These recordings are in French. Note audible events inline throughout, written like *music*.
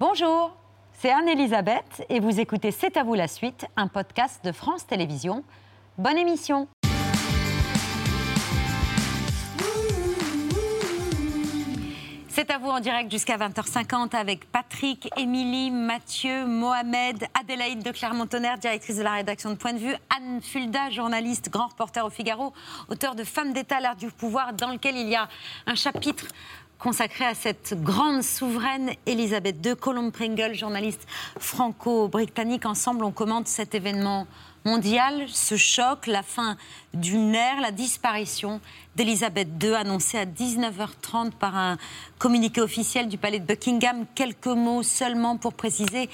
Bonjour, c'est Anne-Elisabeth et vous écoutez C'est à vous la suite, un podcast de France Télévisions. Bonne émission C'est à vous en direct jusqu'à 20h50 avec Patrick, Émilie, Mathieu, Mohamed, Adélaïde de Clermont-Tonnerre, directrice de la rédaction de Point de Vue, Anne Fulda, journaliste, grand reporter au Figaro, auteur de Femmes d'État, l'art du pouvoir, dans lequel il y a un chapitre consacré à cette grande souveraine Elisabeth II, Colombe Pringle, journaliste franco-britannique. Ensemble, on commente cet événement mondial, ce choc, la fin d'une ère, la disparition d'Elisabeth II, annoncée à 19h30 par un communiqué officiel du palais de Buckingham. Quelques mots seulement pour préciser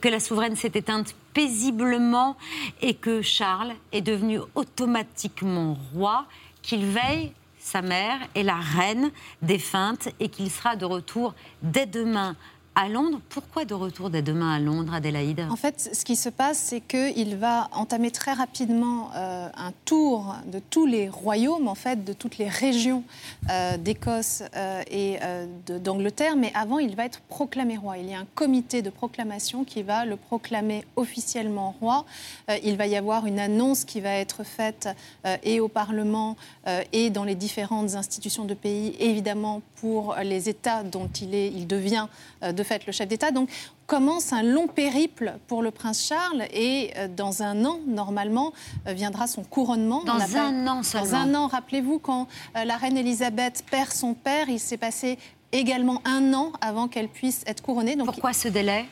que la souveraine s'est éteinte paisiblement et que Charles est devenu automatiquement roi, qu'il veille sa mère est la reine défunte et qu'il sera de retour dès demain à Londres. Pourquoi de retour dès demain à Londres, Adélaïde En fait, ce qui se passe, c'est qu'il va entamer très rapidement euh, un tour de tous les royaumes, en fait, de toutes les régions euh, d'Écosse euh, et d'Angleterre. Mais avant, il va être proclamé roi. Il y a un comité de proclamation qui va le proclamer officiellement roi. il va y avoir une annonce qui va être faite et au Parlement et dans les différentes institutions de pays, évidemment pour les États dont il, est, il devient de de fait le chef d'État. Donc commence un long périple pour le prince Charles et euh, dans un an, normalement, euh, viendra son couronnement. Dans un an seulement. Dans un an, rappelez-vous, quand euh, la reine Elisabeth perd son père, il s'est passé également un an avant qu'elle puisse être couronnée. Donc, Pourquoi ce délai?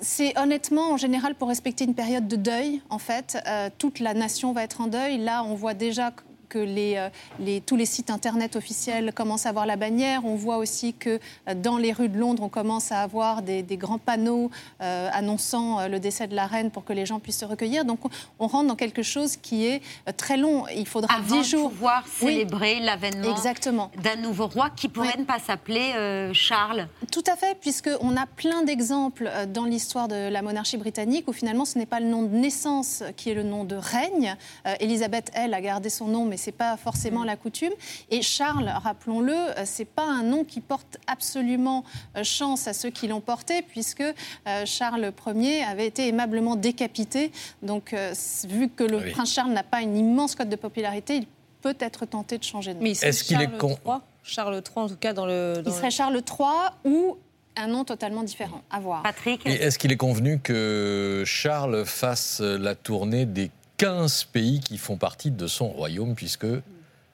C'est honnêtement, en général, pour respecter une période de deuil. En fait, toute la nation va être en deuil. Là, on voit déjà que euh, les, tous les sites internet officiels commencent à avoir la bannière. On voit aussi que euh, dans les rues de Londres, on commence à avoir des, grands panneaux euh, annonçant le décès de la reine pour que les gens puissent se recueillir. Donc on, rentre dans quelque chose qui est très long. Il faudra Avant 10 jours. pour pouvoir célébrer l'avènement d'un nouveau roi qui pourrait ne pas s'appeler Charles. Tout à fait, puisqu'on a plein d'exemples dans l'histoire de la monarchie britannique où finalement ce n'est pas le nom de naissance qui est le nom de règne. Elisabeth, elle, a gardé son nom, mais c'est pas forcément mm. la coutume. Et Charles, rappelons-le, euh, c'est pas un nom qui porte absolument euh, chance à ceux qui l'ont porté, puisque euh, Charles Ier avait été aimablement décapité. Donc, vu que le prince Charles n'a pas une immense cote de popularité, il peut être tenté de changer de nom. Mais est-ce qu'il est con Charles III, en tout cas, dans le. il serait Charles III ou un nom totalement différent. À voir. Patrick Est-ce qu'il est convenu que Charles fasse la tournée des 15 pays qui font partie de son royaume, puisque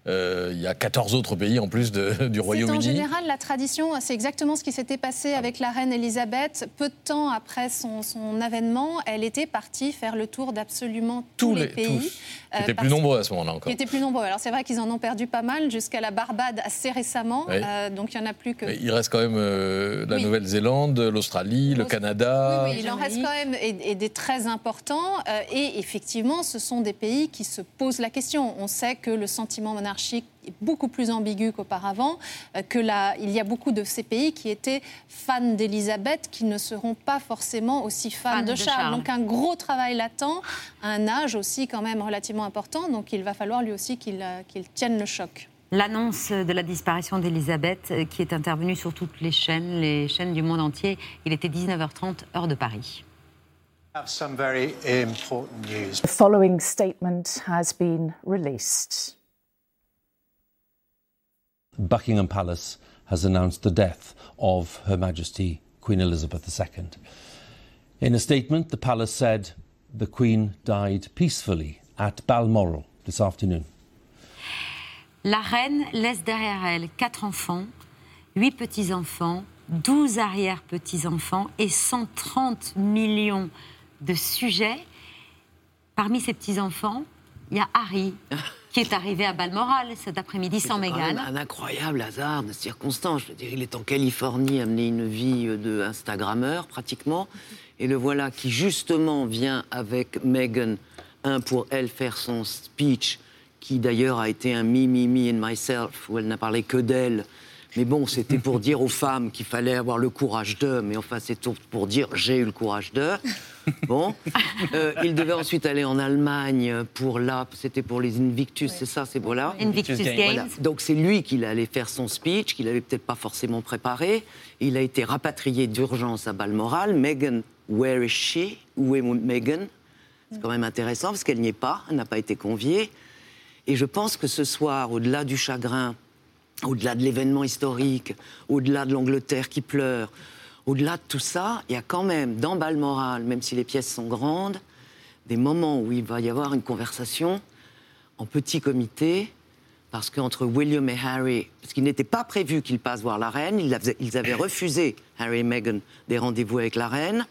euh, il y a 14 autres pays en plus de, *laughs* du Royaume-Uni. En général, la tradition, c'est exactement ce qui s'était passé avec la reine Elisabeth. Peu de temps après son, son avènement, elle était partie faire le tour d'absolument tous, les, pays. Tous. Qui étaient euh, plus nombreux à ce moment-là encore. Qui étaient plus nombreux. Alors c'est vrai qu'ils en ont perdu pas mal jusqu'à la Barbade assez récemment. Euh, donc il y en a plus que. il reste quand même la Nouvelle-Zélande, l'Australie, le Canada. Oui, il en reste quand même et, des très importants. et effectivement, ce sont des pays qui se posent la question. On sait que le sentiment monarchique est beaucoup plus ambigu qu'auparavant, euh, que là, il y a beaucoup de ces pays qui étaient fans d'Elisabeth qui ne seront pas forcément aussi fans de, Charles. Donc un gros travail latent, un âge aussi quand même relativement important, donc il va falloir lui aussi qu'il euh, tienne le choc. L'annonce de la disparition d'Elisabeth, euh, qui est intervenue sur toutes les chaînes, les chaînes du monde entier, il était 19h30, heure de Paris. The following statement has been released. Buckingham Palace has announced the death of Her Majesty Queen Elizabeth II. In a statement, the palace said the Queen died peacefully at Balmoral this afternoon. La reine laisse derrière elle quatre enfants, huit petits-enfants, douze arrière-petits-enfants et 130 millions de sujets. Parmi ces petits-enfants, il y a Harry, *laughs* qui est arrivé à Balmoral cet après-midi sans Meghan. Un incroyable hasard de circonstances. Je veux dire, il est en Californie, amené une vie de Instagrammeur pratiquement, et le voilà qui justement vient avec Meghan, un pour elle faire son speech, qui d'ailleurs a été un me, me, me and myself, où elle n'a parlé que d'elle Mais bon, c'était pour dire aux femmes qu'il fallait avoir le courage d'eux, mais enfin, c'est pour dire j'ai eu le courage d'eux. Bon. *laughs* Euh, il devait ensuite aller en Allemagne pour là, c'était pour les Invictus, c'est ça, c'est voilà. Invictus Games. Donc c'est lui qui allait faire son speech, qu'il n'avait peut-être pas forcément préparé. Il a été rapatrié d'urgence à Balmoral. Meghan, where is she? Où est Meghan? C'est quand même intéressant parce qu'elle n'y est pas, elle n'a pas été conviée. Et je pense que ce soir, au-delà du chagrin, au-delà de l'événement historique, au-delà de l'Angleterre qui pleure, au-delà de tout ça, il y a quand même, dans Balmoral, même si les pièces sont grandes, des moments où il va y avoir une conversation en petit comité, parce qu'entre William et Harry, parce qu'il n'était pas prévu qu'ils passent voir la reine, ils avaient refusé, Harry et Meghan, des rendez-vous avec la reine.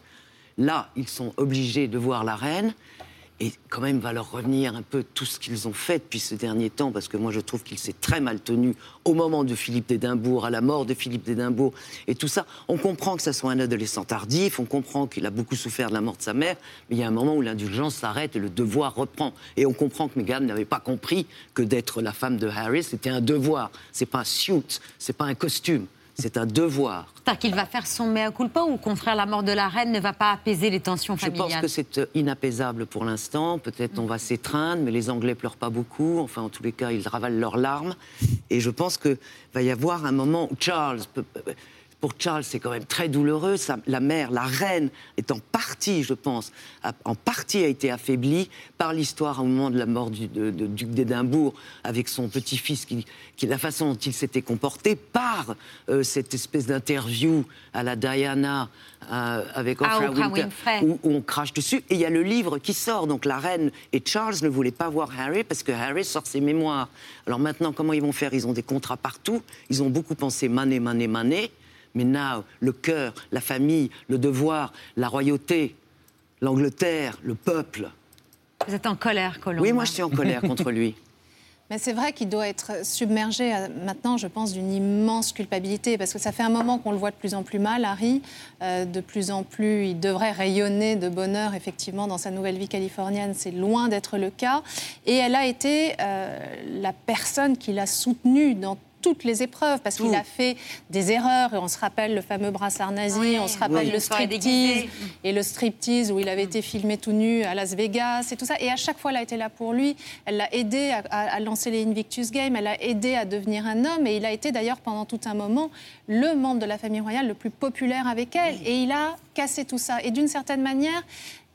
Là, ils sont obligés de voir la reine. Et quand même, va leur revenir un peu tout ce qu'ils ont fait depuis ce dernier temps, parce que moi, je trouve qu'il s'est très mal tenu au moment de Philippe d'Édimbourg, à la mort de Philippe d'Édimbourg, et tout ça. On comprend que ça soit un adolescent tardif, on comprend qu'il a beaucoup souffert de la mort de sa mère, mais il y a un moment où l'indulgence s'arrête et le devoir reprend. Et on comprend que Meghan n'avait pas compris que d'être la femme de Harry, c'était un devoir. C'est pas un suit, c'est pas un costume. C'est un devoir. C'est-à-dire qu'il va faire son mea culpa ou au contraire la mort de la reine ne va pas apaiser les tensions familiales Je pense que c'est euh, inapaisable pour l'instant. Peut-être on va s'étreindre, mais les Anglais pleurent pas beaucoup. Enfin, en tous les cas, ils ravalent leurs larmes. Et je pense qu'il va y avoir un moment où Charles peut, pour Charles, c'est quand même très douloureux. la mère, la reine, est en partie, je pense, en partie a été affaiblie par l'histoire au moment de la mort du duc d'Édimbourg avec son petit-fils, qui, la façon dont il s'était comporté, par euh, cette espèce d'interview à la Diana euh, avec ah, Oprah, Winfrey, où, on crache dessus. Et il y a le livre qui sort. Donc la reine et Charles ne voulaient pas voir Harry parce que Harry sort ses mémoires. Alors maintenant, comment ils vont faire? Ils ont des contrats partout. Ils ont beaucoup pensé mané, mané, mané mais now, le cœur, la famille, le devoir, la royauté, l'Angleterre, le peuple. Vous êtes en colère, Colombe Oui, moi je suis en colère contre lui. *laughs* Mais c'est vrai qu'il doit être submergé maintenant, je pense, d'une immense culpabilité, parce que ça fait un moment qu'on le voit de plus en plus mal, Harry. Euh, de plus en plus, il devrait rayonner de bonheur, effectivement, dans sa nouvelle vie californienne. C'est loin d'être le cas. Et elle a été euh, la personne qui l'a soutenu dans toutes les épreuves, parce qu'il a fait des erreurs, et on se rappelle le fameux brassard nazi, on se rappelle le striptease, et le striptease où il avait été filmé tout nu à Las Vegas, et tout ça. Et à chaque fois, elle a été là pour lui. Elle l'a aidé à, lancer les Invictus Games, elle l'a aidé à devenir un homme, et il a été d'ailleurs pendant tout un moment le membre de la famille royale le plus populaire avec elle. Et il a cassé tout ça. Et d'une certaine manière,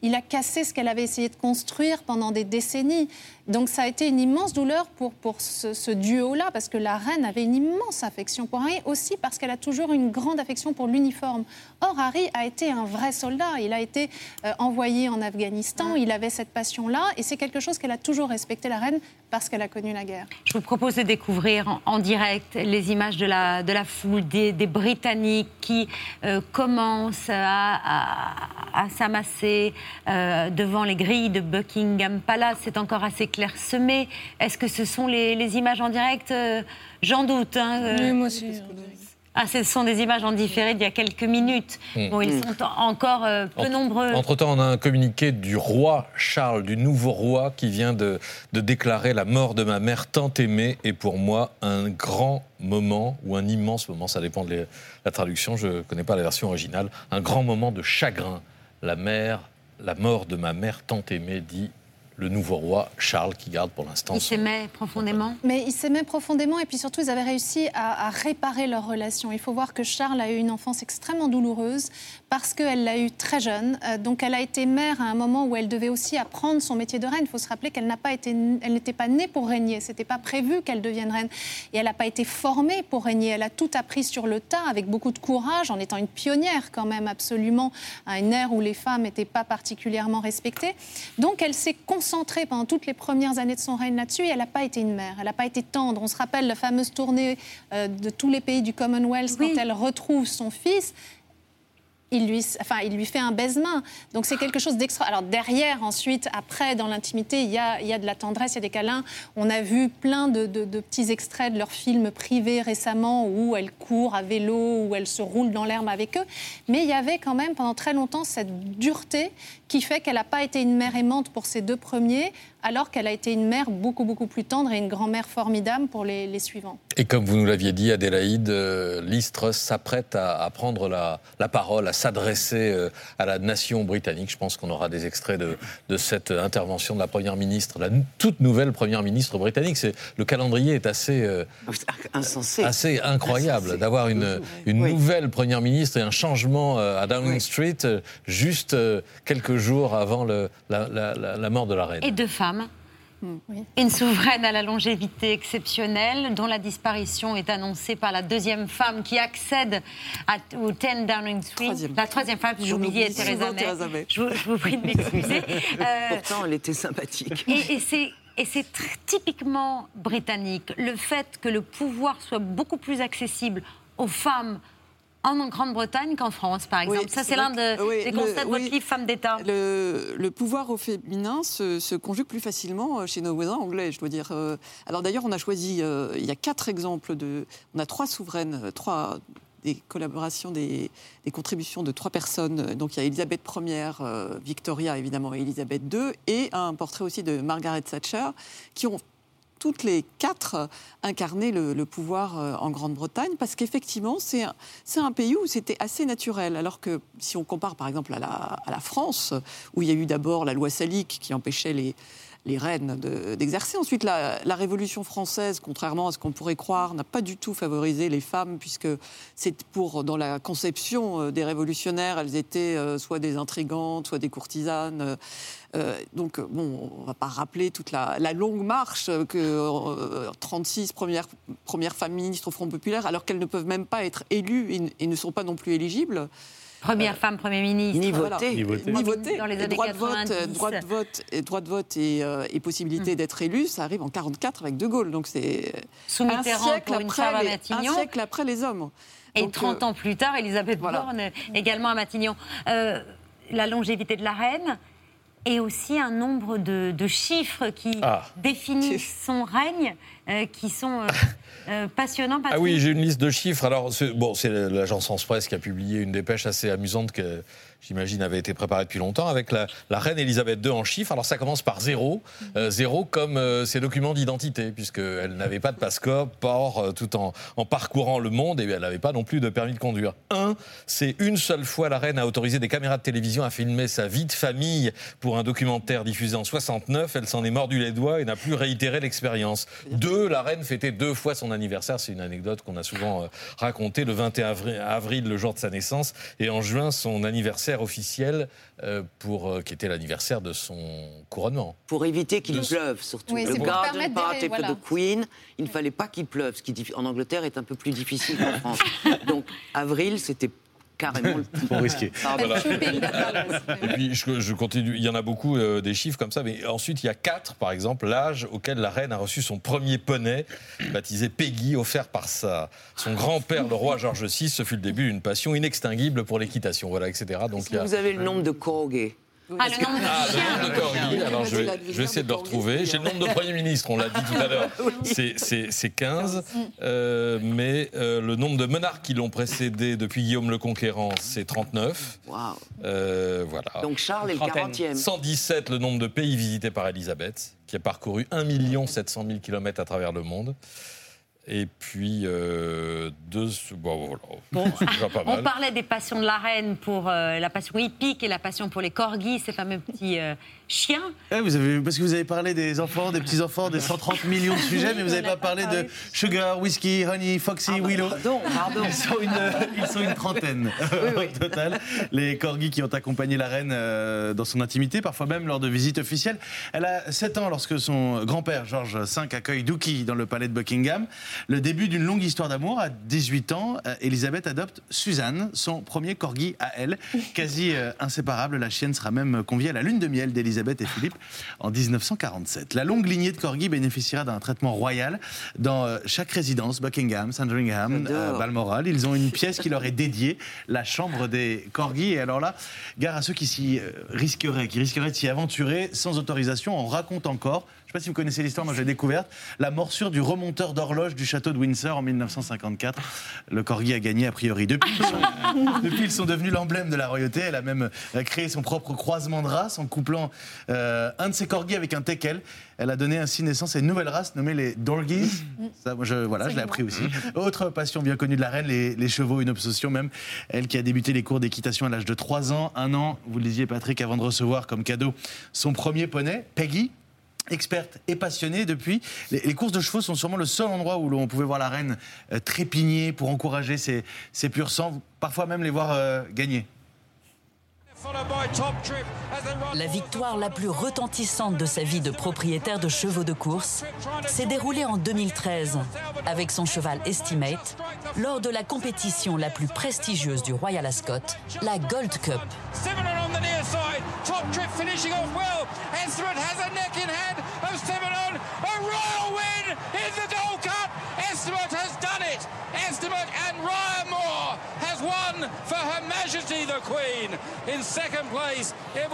il a cassé ce qu'elle avait essayé de construire pendant des décennies. Donc ça a été une immense douleur pour, pour ce, duo-là, parce que la reine avait une immense affection pour Harry, aussi parce qu'elle a toujours une grande affection pour l'uniforme. Or, Harry a été un vrai soldat. Il a été euh, envoyé en Afghanistan, il avait cette passion-là, et c'est quelque chose qu'elle a toujours respecté, la reine, parce qu'elle a connu la guerre. Je vous propose de découvrir en, direct les images de la, de la foule, des, Britanniques qui euh, commencent à, à, s'amasser euh, devant les grilles de Buckingham Palace. C'est encore assez clair clairsemé. Est-ce que ce sont les, images en direct? Euh, J'en doute. Hein, euh. oui, moi aussi. Ah, ce sont des images en différé d'il y a quelques minutes. Hmm. Bon, ils hmm. sont encore euh, peu nombreux. Entre-temps, on a un communiqué du roi Charles, du nouveau roi, qui vient de, de, déclarer la mort de ma mère tant aimée et pour moi un grand moment ou un immense moment, ça dépend de la traduction, je ne connais pas la version originale, un grand moment de chagrin. La mère, la mort de ma mère tant aimée, dit le nouveau roi Charles qui garde pour l'instant. Il s'aimait profondément Mais il s'aimait profondément et puis surtout ils avaient réussi à, réparer leur relation. Il faut voir que Charles a eu une enfance extrêmement douloureuse parce qu'elle l'a eu très jeune. Euh, donc elle a été mère à un moment où elle devait aussi apprendre son métier de reine. Il faut se rappeler qu'elle n'a pas été, elle n'était pas née pour régner. C'était pas prévu qu'elle devienne reine et elle n'a pas été formée pour régner. Elle a tout appris sur le tas avec beaucoup de courage en étant une pionnière quand même absolument à une ère où les femmes n'étaient pas particulièrement respectées. Donc elle s'est concentrée pendant toutes les premières années de son règne là-dessus et elle n'a pas été une mère, elle n'a pas été tendre. On se rappelle la fameuse tournée euh, de tous les pays du Commonwealth quand elle retrouve son fils il lui, fait un baise-main. Donc c'est quelque chose d'extra. Alors derrière, ensuite, après, dans l'intimité, il y a, y a de la tendresse, il y a des câlins. On a vu plein de, de, petits extraits de leurs films privés récemment où elle court à vélo, où elle se roule dans l'herbe avec eux. Mais il y avait quand même pendant très longtemps cette dureté qui fait qu'elle n'a pas été une mère aimante pour ses deux premiers, alors qu'elle a été une mère beaucoup, beaucoup plus tendre et une grand-mère formidable pour les, suivants. Et comme vous nous l'aviez dit, Adélaïde, euh, Listre s'apprête à, prendre la, parole, à s'adresser euh, à la nation britannique. Je pense qu'on aura des extraits de, cette intervention de la Première ministre, la toute nouvelle Première ministre britannique. le calendrier est assez, euh, Insensé. assez incroyable d'avoir une, une nouvelle Première ministre et un changement à Downing Street juste quelques jours avant le, la, mort de la reine. Et deux femmes. Une souveraine à la longévité exceptionnelle, dont la disparition est annoncée par la deuxième femme qui accède au 10 Downing Street. La troisième femme, j'ai oublié Theresa May. Je, vous, prie de m'excuser. *laughs* Euh, Pourtant, elle était sympathique. Et, et c'est typiquement britannique, le fait que le pouvoir soit beaucoup plus accessible aux femmes en Grande-Bretagne qu'en France, par exemple. Ça, c'est l'un des constats de votre livre Femme d'État. Le, pouvoir au féminin se, conjugue plus facilement euh, chez nos voisins anglais, je dois dire. Euh. Alors d'ailleurs, on a choisi, euh, il y a quatre exemples de... On a trois souveraines, trois des collaborations, des, contributions de trois personnes. Donc il y a Elisabeth Ier, Victoria évidemment et Elisabeth II, et un portrait aussi de Margaret Thatcher, qui ont toutes les quatre incarner le, pouvoir euh, en Grande-Bretagne, parce qu'effectivement, c'est un, pays où c'était assez naturel. Alors que si on compare par exemple à la France, où il y a eu d'abord la loi salique qui empêchait les, les reines d'exercer. Ensuite, la, Révolution française, contrairement à ce qu'on pourrait croire, n'a pas du tout favorisé les femmes, puisque c'est pour, dans la conception euh, des révolutionnaires, elles étaient euh, soit des intrigantes, soit des courtisanes. Euh, donc, on ne va pas rappeler toute la, longue marche que 36 premières, premières femmes ministres au Front populaire, alors qu'elles ne peuvent même pas être élues et ne sont pas non plus éligibles. Première femme Premier ministre. Ni voter. Ni voter. Dans les années droit, de vote, droit de vote, et, droit de vote et, euh, possibilité mm. d'être élu, ça arrive en 44 avec De Gaulle. Donc c'est un, siècle après les, un siècle après les hommes. Et 30 euh, ans plus tard, Elisabeth Borne, également à Matignon. Euh, la longévité de la reine, et aussi un nombre de, chiffres qui ah. définissent son règne, qui sont euh, *laughs* passionnant. Ah oui, j'ai une liste de chiffres. Alors, bon, c'est l'agence France Presse qui a publié une dépêche assez amusante que j'imagine, avait été préparé depuis longtemps, avec la, reine Elisabeth II en chiffres. Alors ça commence par zéro, euh, zéro comme euh, ses documents d'identité, puisqu'elle n'avait pas de passeport euh, tout en, en, parcourant le monde, et elle n'avait pas non plus de permis de conduire. Un, c'est une seule fois la reine a autorisé des caméras de télévision à filmer sa vie de famille pour un documentaire diffusé en 69. Elle s'en est mordu les doigts et n'a plus réitéré l'expérience. Deux, la reine fêtait deux fois son anniversaire. C'est une anecdote qu'on a souvent racontée. Le 21 avril, le jour de sa naissance, et en juin, son anniversaire officiel euh, pour, euh, qui était l'anniversaire de son couronnement. Pour éviter qu'il pleuve, surtout. le garden party voilà. de Queen, il ne fallait pas qu'il pleuve, ce qui en Angleterre est un peu plus difficile qu'en France. *laughs* Donc avril, c'était carrément le plus risqué. Et puis, je, continue. Il y en a beaucoup euh, des chiffres comme ça, mais ensuite, il y a quatre, par exemple, l'âge auquel la reine a reçu son premier poney, baptisé Peggy, offert par sa, son grand-père, le roi George VI. Ce fut le début d'une passion inextinguible pour l'équitation, voilà, etc. Donc, il y a... Vous avez le nombre de corgis ah, le nombre de ah, Alors, je vais, essayer de le retrouver. J'ai le nombre de premiers ministres, on l'a dit tout à l'heure. *laughs* C'est 15. Euh, mais euh, le nombre de monarques qui l'ont précédé depuis Guillaume le Conquérant, c'est 39. Euh, voilà. Donc Charles est le 40e. 117, le nombre de pays visités par Elisabeth, qui a parcouru 1 700 000 km à travers le monde. Et puis, euh, deux. Bon, voilà. *laughs* on parlait des passions de la reine pour euh, la passion hippique et la passion pour les corgis, ces fameux petits euh, chiens. vous avez, parce que vous avez parlé des enfants, des petits-enfants, des 130 millions de sujets, mais vous n'avez pas parlé de Sugar, Whisky, Honey, Foxy, ah, Willow. Pardon, pardon. Ils sont une, ils sont une trentaine *laughs* au total. Les corgis qui ont accompagné la reine dans son intimité, parfois même lors de visites officielles. Elle a 7 ans lorsque son grand-père, George V, accueille Dookie dans le palais de Buckingham. Le début d'une longue histoire d'amour. À 18 ans, euh, Elisabeth adopte Suzanne, son premier corgi à elle. Quasi euh, inséparable, la chienne sera même conviée à la lune de miel d'Elisabeth Elisabeth et Philippe en 1947. La longue lignée de corgis bénéficiera d'un traitement royal dans euh, chaque résidence, Buckingham, Sandringham, euh, Balmoral. Ils ont une pièce qui leur est dédiée, la chambre des corgis. Et alors là, gare à ceux qui s'y euh, risqueraient, qui risqueraient de s'y aventurer sans autorisation. On raconte encore sais pas si vous connaissez l'histoire, moi j'ai découvert la morsure du remonteur d'horloge du château de Windsor en 1954. Le corgi a gagné a priori. Depuis, ils sont, *laughs* depuis, ils sont devenus l'emblème de la royauté. Elle a même euh, créé son propre croisement de race en couplant euh, un de ses corgis avec un teckel. Elle a donné ainsi naissance à une nouvelle race nommée les Dorgies. Ça, je, voilà, je l'ai appris aussi. Autre passion bien connue de la reine, les, les, chevaux, une obsession même. Elle qui a débuté les cours d'équitation à l'âge de 3 ans, un an, vous le disiez Patrick, avant de recevoir comme cadeau son premier poney, Peggy experte et passionnée depuis. Les, courses de chevaux sont sûrement le seul endroit où l'on pouvait voir la reine euh, trépigner pour encourager ses, ses purs sangs, parfois même les voir euh, gagner. La victoire la plus retentissante de sa vie de propriétaire de chevaux de course s'est déroulée en 2013 avec son cheval Estimate lors de la compétition la plus prestigieuse du Royal Ascot, la Gold Cup.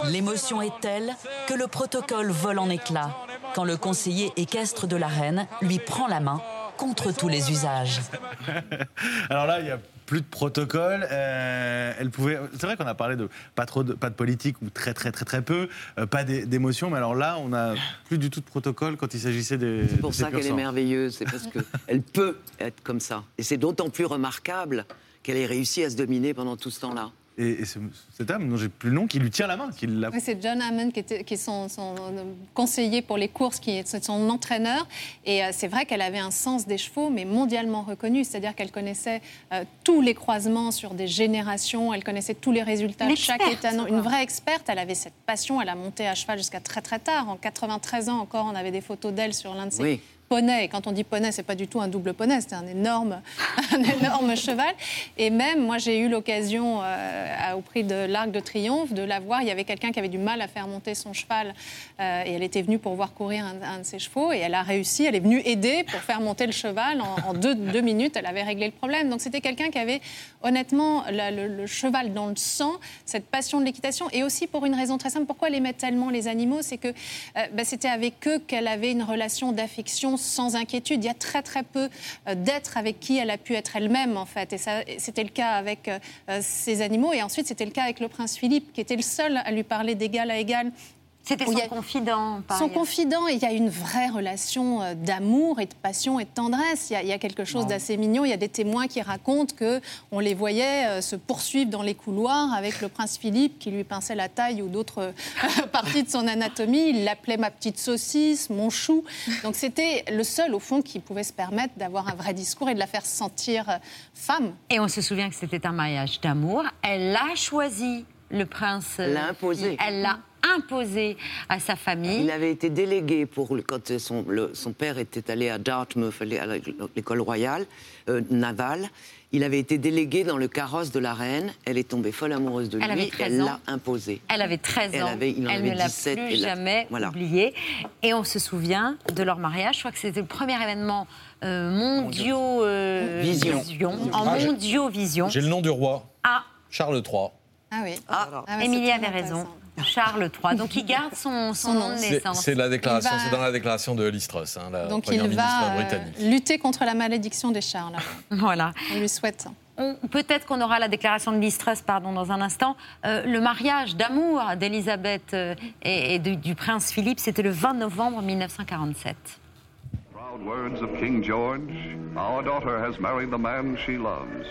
L'émotion est telle que le protocole vole en éclats quand le conseiller équestre de la reine lui prend la main contre tous les usages. *laughs* Alors là, il y a plus de protocole. Euh, elle pouvait. C'est vrai qu'on a parlé de pas trop de pas de politique ou très très très très peu, euh, pas d'émotion. Mais alors là, on a plus du tout de protocole quand il s'agissait des. C'est pour ça qu'elle est merveilleuse. C'est parce qu'elle *laughs* peut être comme ça. Et c'est d'autant plus remarquable qu'elle ait réussi à se dominer pendant tout ce temps-là. Et, cette dame, dont j'ai plus le nom, qui lui tient la main. Qui l'a... Oui, c'est John Hammond qui, était, qui est son, conseiller pour les courses, qui est son entraîneur. Et euh, c'est vrai qu'elle avait un sens des chevaux, mais mondialement reconnu. C'est-à-dire qu'elle connaissait euh, tous les croisements sur des générations, elle connaissait tous les résultats de chaque état. Une vraie experte, elle avait cette passion, elle a monté à cheval jusqu'à très très tard. En 93 ans encore, on avait des photos d'elle sur l'un de ses poney. Et quand on dit poney, c'est pas du tout un double poney, c'était un énorme, *laughs* un énorme cheval. Et même, moi, j'ai eu l'occasion, euh, au prix de l'Arc de Triomphe, de la voir. Il y avait quelqu'un qui avait du mal à faire monter son cheval. Euh, et elle était venue pour voir courir un, de ses chevaux. Et elle a réussi. Elle est venue aider pour faire monter le cheval. En, deux, minutes, elle avait réglé le problème. Donc, c'était quelqu'un qui avait, honnêtement, le, cheval dans le sang, cette passion de l'équitation. Et aussi pour une raison très simple. Pourquoi elle aimait tellement les animaux? C'est que euh, bah, c'était avec eux qu'elle avait une relation d'affection sans inquiétude. Il y a très très peu euh, d'êtres avec qui elle a pu être elle-même en fait. Et c'était le cas avec euh, euh, ces animaux. Et ensuite, c'était le cas avec le prince Philippe, qui était le seul à lui parler d'égal à égal c'était son confident. Son confident, et il y a une vraie relation euh, d'amour et de passion et de tendresse. Il y a, quelque chose d'assez mignon. Il y a des témoins qui racontent que on les voyait euh, se poursuivre dans les couloirs avec le prince Philippe qui lui pinçait la taille ou d'autres euh, *laughs* parties de son anatomie. Il l'appelait ma petite saucisse, mon chou. Donc c'était le seul au fond qui pouvait se permettre d'avoir un vrai discours et de la faire sentir femme. Et on se souvient que c'était un mariage d'amour. Elle l'a choisi le prince. L'a imposé. Elle l'a imposé à sa famille. Il avait été délégué pour quand son, son père était allé à Dartmouth, à l'école royale euh, navale. Il avait été délégué dans le carrosse de la reine. Elle est tombée folle amoureuse de lui. Elle l'a imposé. Elle avait 13 ans. Elle, ne l'a plus jamais oublié. Et on se souvient de leur mariage. Je crois que c'était le premier événement euh, mondiaux euh, vision. En ah, mondiaux vision. J'ai le nom du roi. Ah. Charles III. Ah oui. Ah, ah Émilie avait raison. Charles III. Donc il garde son, son nom de naissance. C'est la déclaration, c'est dans la déclaration de Listros, hein, la Donc il va euh, lutter contre la malédiction des Charles. *laughs* voilà. On lui souhaite. Peut-être qu'on aura la déclaration de Listros pardon, dans un instant. Euh, le mariage d'amour d'Elisabeth euh, et, du prince Philippe, c'était le 20 novembre 1947. Proud words of King George. Our daughter has married the man she loves.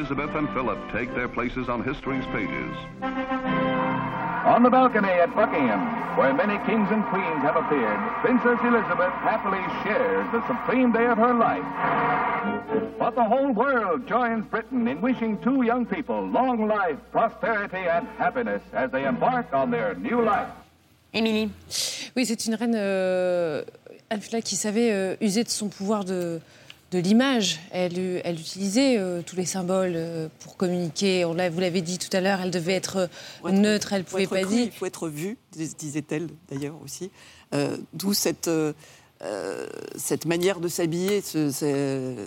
Elizabeth and Philip take their places on history's pages. On the balcony at Buckingham, where many kings and queens have appeared, Princess Elizabeth happily shares the supreme day of her life. But the whole world joins Britain in wishing two young people long life, prosperity and happiness as they embark on their new life. Émilie. Oui, c'est une reine euh, qui savait euh, user de son pouvoir de, de l'image. Elle, elle, utilisait euh, tous les symboles euh, pour communiquer. On vous l'avez dit tout à l'heure, elle devait être, neutre, elle ne pouvait pas dire. Il faut être vue, disait-elle d'ailleurs aussi. D'où cette, cette manière de s'habiller,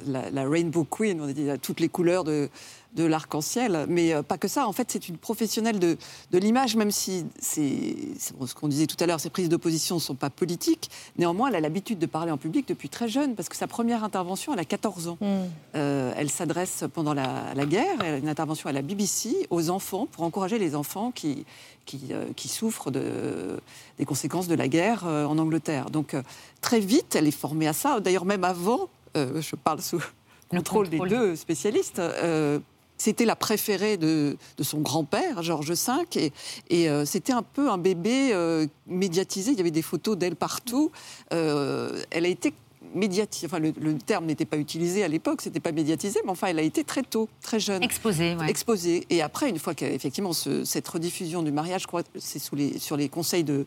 la, la, Rainbow Queen, on dit toutes les couleurs de, de l'arc-en-ciel. Mais euh, pas que ça. En fait, c'est une professionnelle de, l'image, même si c'est ce qu'on disait tout à l'heure, ses prises d'opposition ne sont pas politiques. Néanmoins, elle a l'habitude de parler en public depuis très jeune, parce que sa première intervention, elle a 14 ans. Hmm. Euh, elle s'adresse pendant la, guerre, elle a une intervention à la BBC, aux enfants, pour encourager les enfants qui, qui, euh, souffrent de, des conséquences de la guerre en Angleterre. Donc, très vite, elle est formée à ça. D'ailleurs, même avant, je parle sous contrôle, des deux spécialistes. C'était la préférée de, son grand-père, Georges V, et, euh, c'était un peu un bébé euh, médiatisé. Il y avait des photos d'elle partout. Euh, elle a été médiatisée. Enfin, le, terme n'était pas utilisé à l'époque, c'était pas médiatisé, mais enfin, elle a été très tôt, très jeune. Exposée, oui. Exposée. Et après, une fois qu'effectivement, cette rediffusion du mariage, je crois, c'est les, sur les conseils de,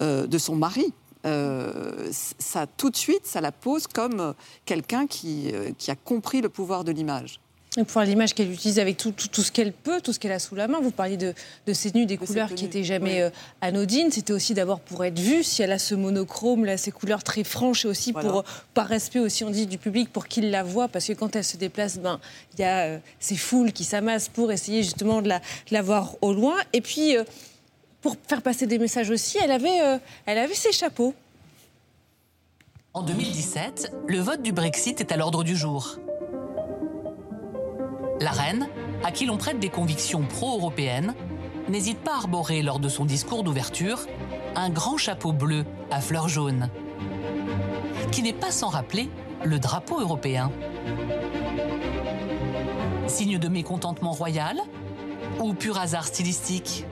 de son mari, ça tout de suite, ça la pose comme quelqu'un qui, qui a compris le pouvoir de l'image. Et pour l'image qu'elle utilise avec tout, tout, ce qu'elle peut, tout ce qu'elle a sous la main. Vous parliez de, de ces tenues, des couleurs qui n'étaient jamais euh, anodines. C'était aussi d'abord pour être vue. Si elle a ce monochrome, là, ces couleurs très franches, et aussi pour, par respect aussi, on dit, du public, pour qu'il la voit. Parce que quand elle se déplace, ben, il y a euh, ces foules qui s'amassent pour essayer justement de la, la, voir au loin. Et puis, euh, pour faire passer des messages aussi, elle avait, elle avait ses chapeaux. En 2017, le vote du Brexit est à l'ordre du jour. La reine, à qui l'on prête des convictions pro-européennes, n'hésite pas à arborer lors de son discours d'ouverture un grand chapeau bleu à fleurs jaunes, qui n'est pas sans rappeler le drapeau européen. Signe de mécontentement royal ou pur hasard stylistique?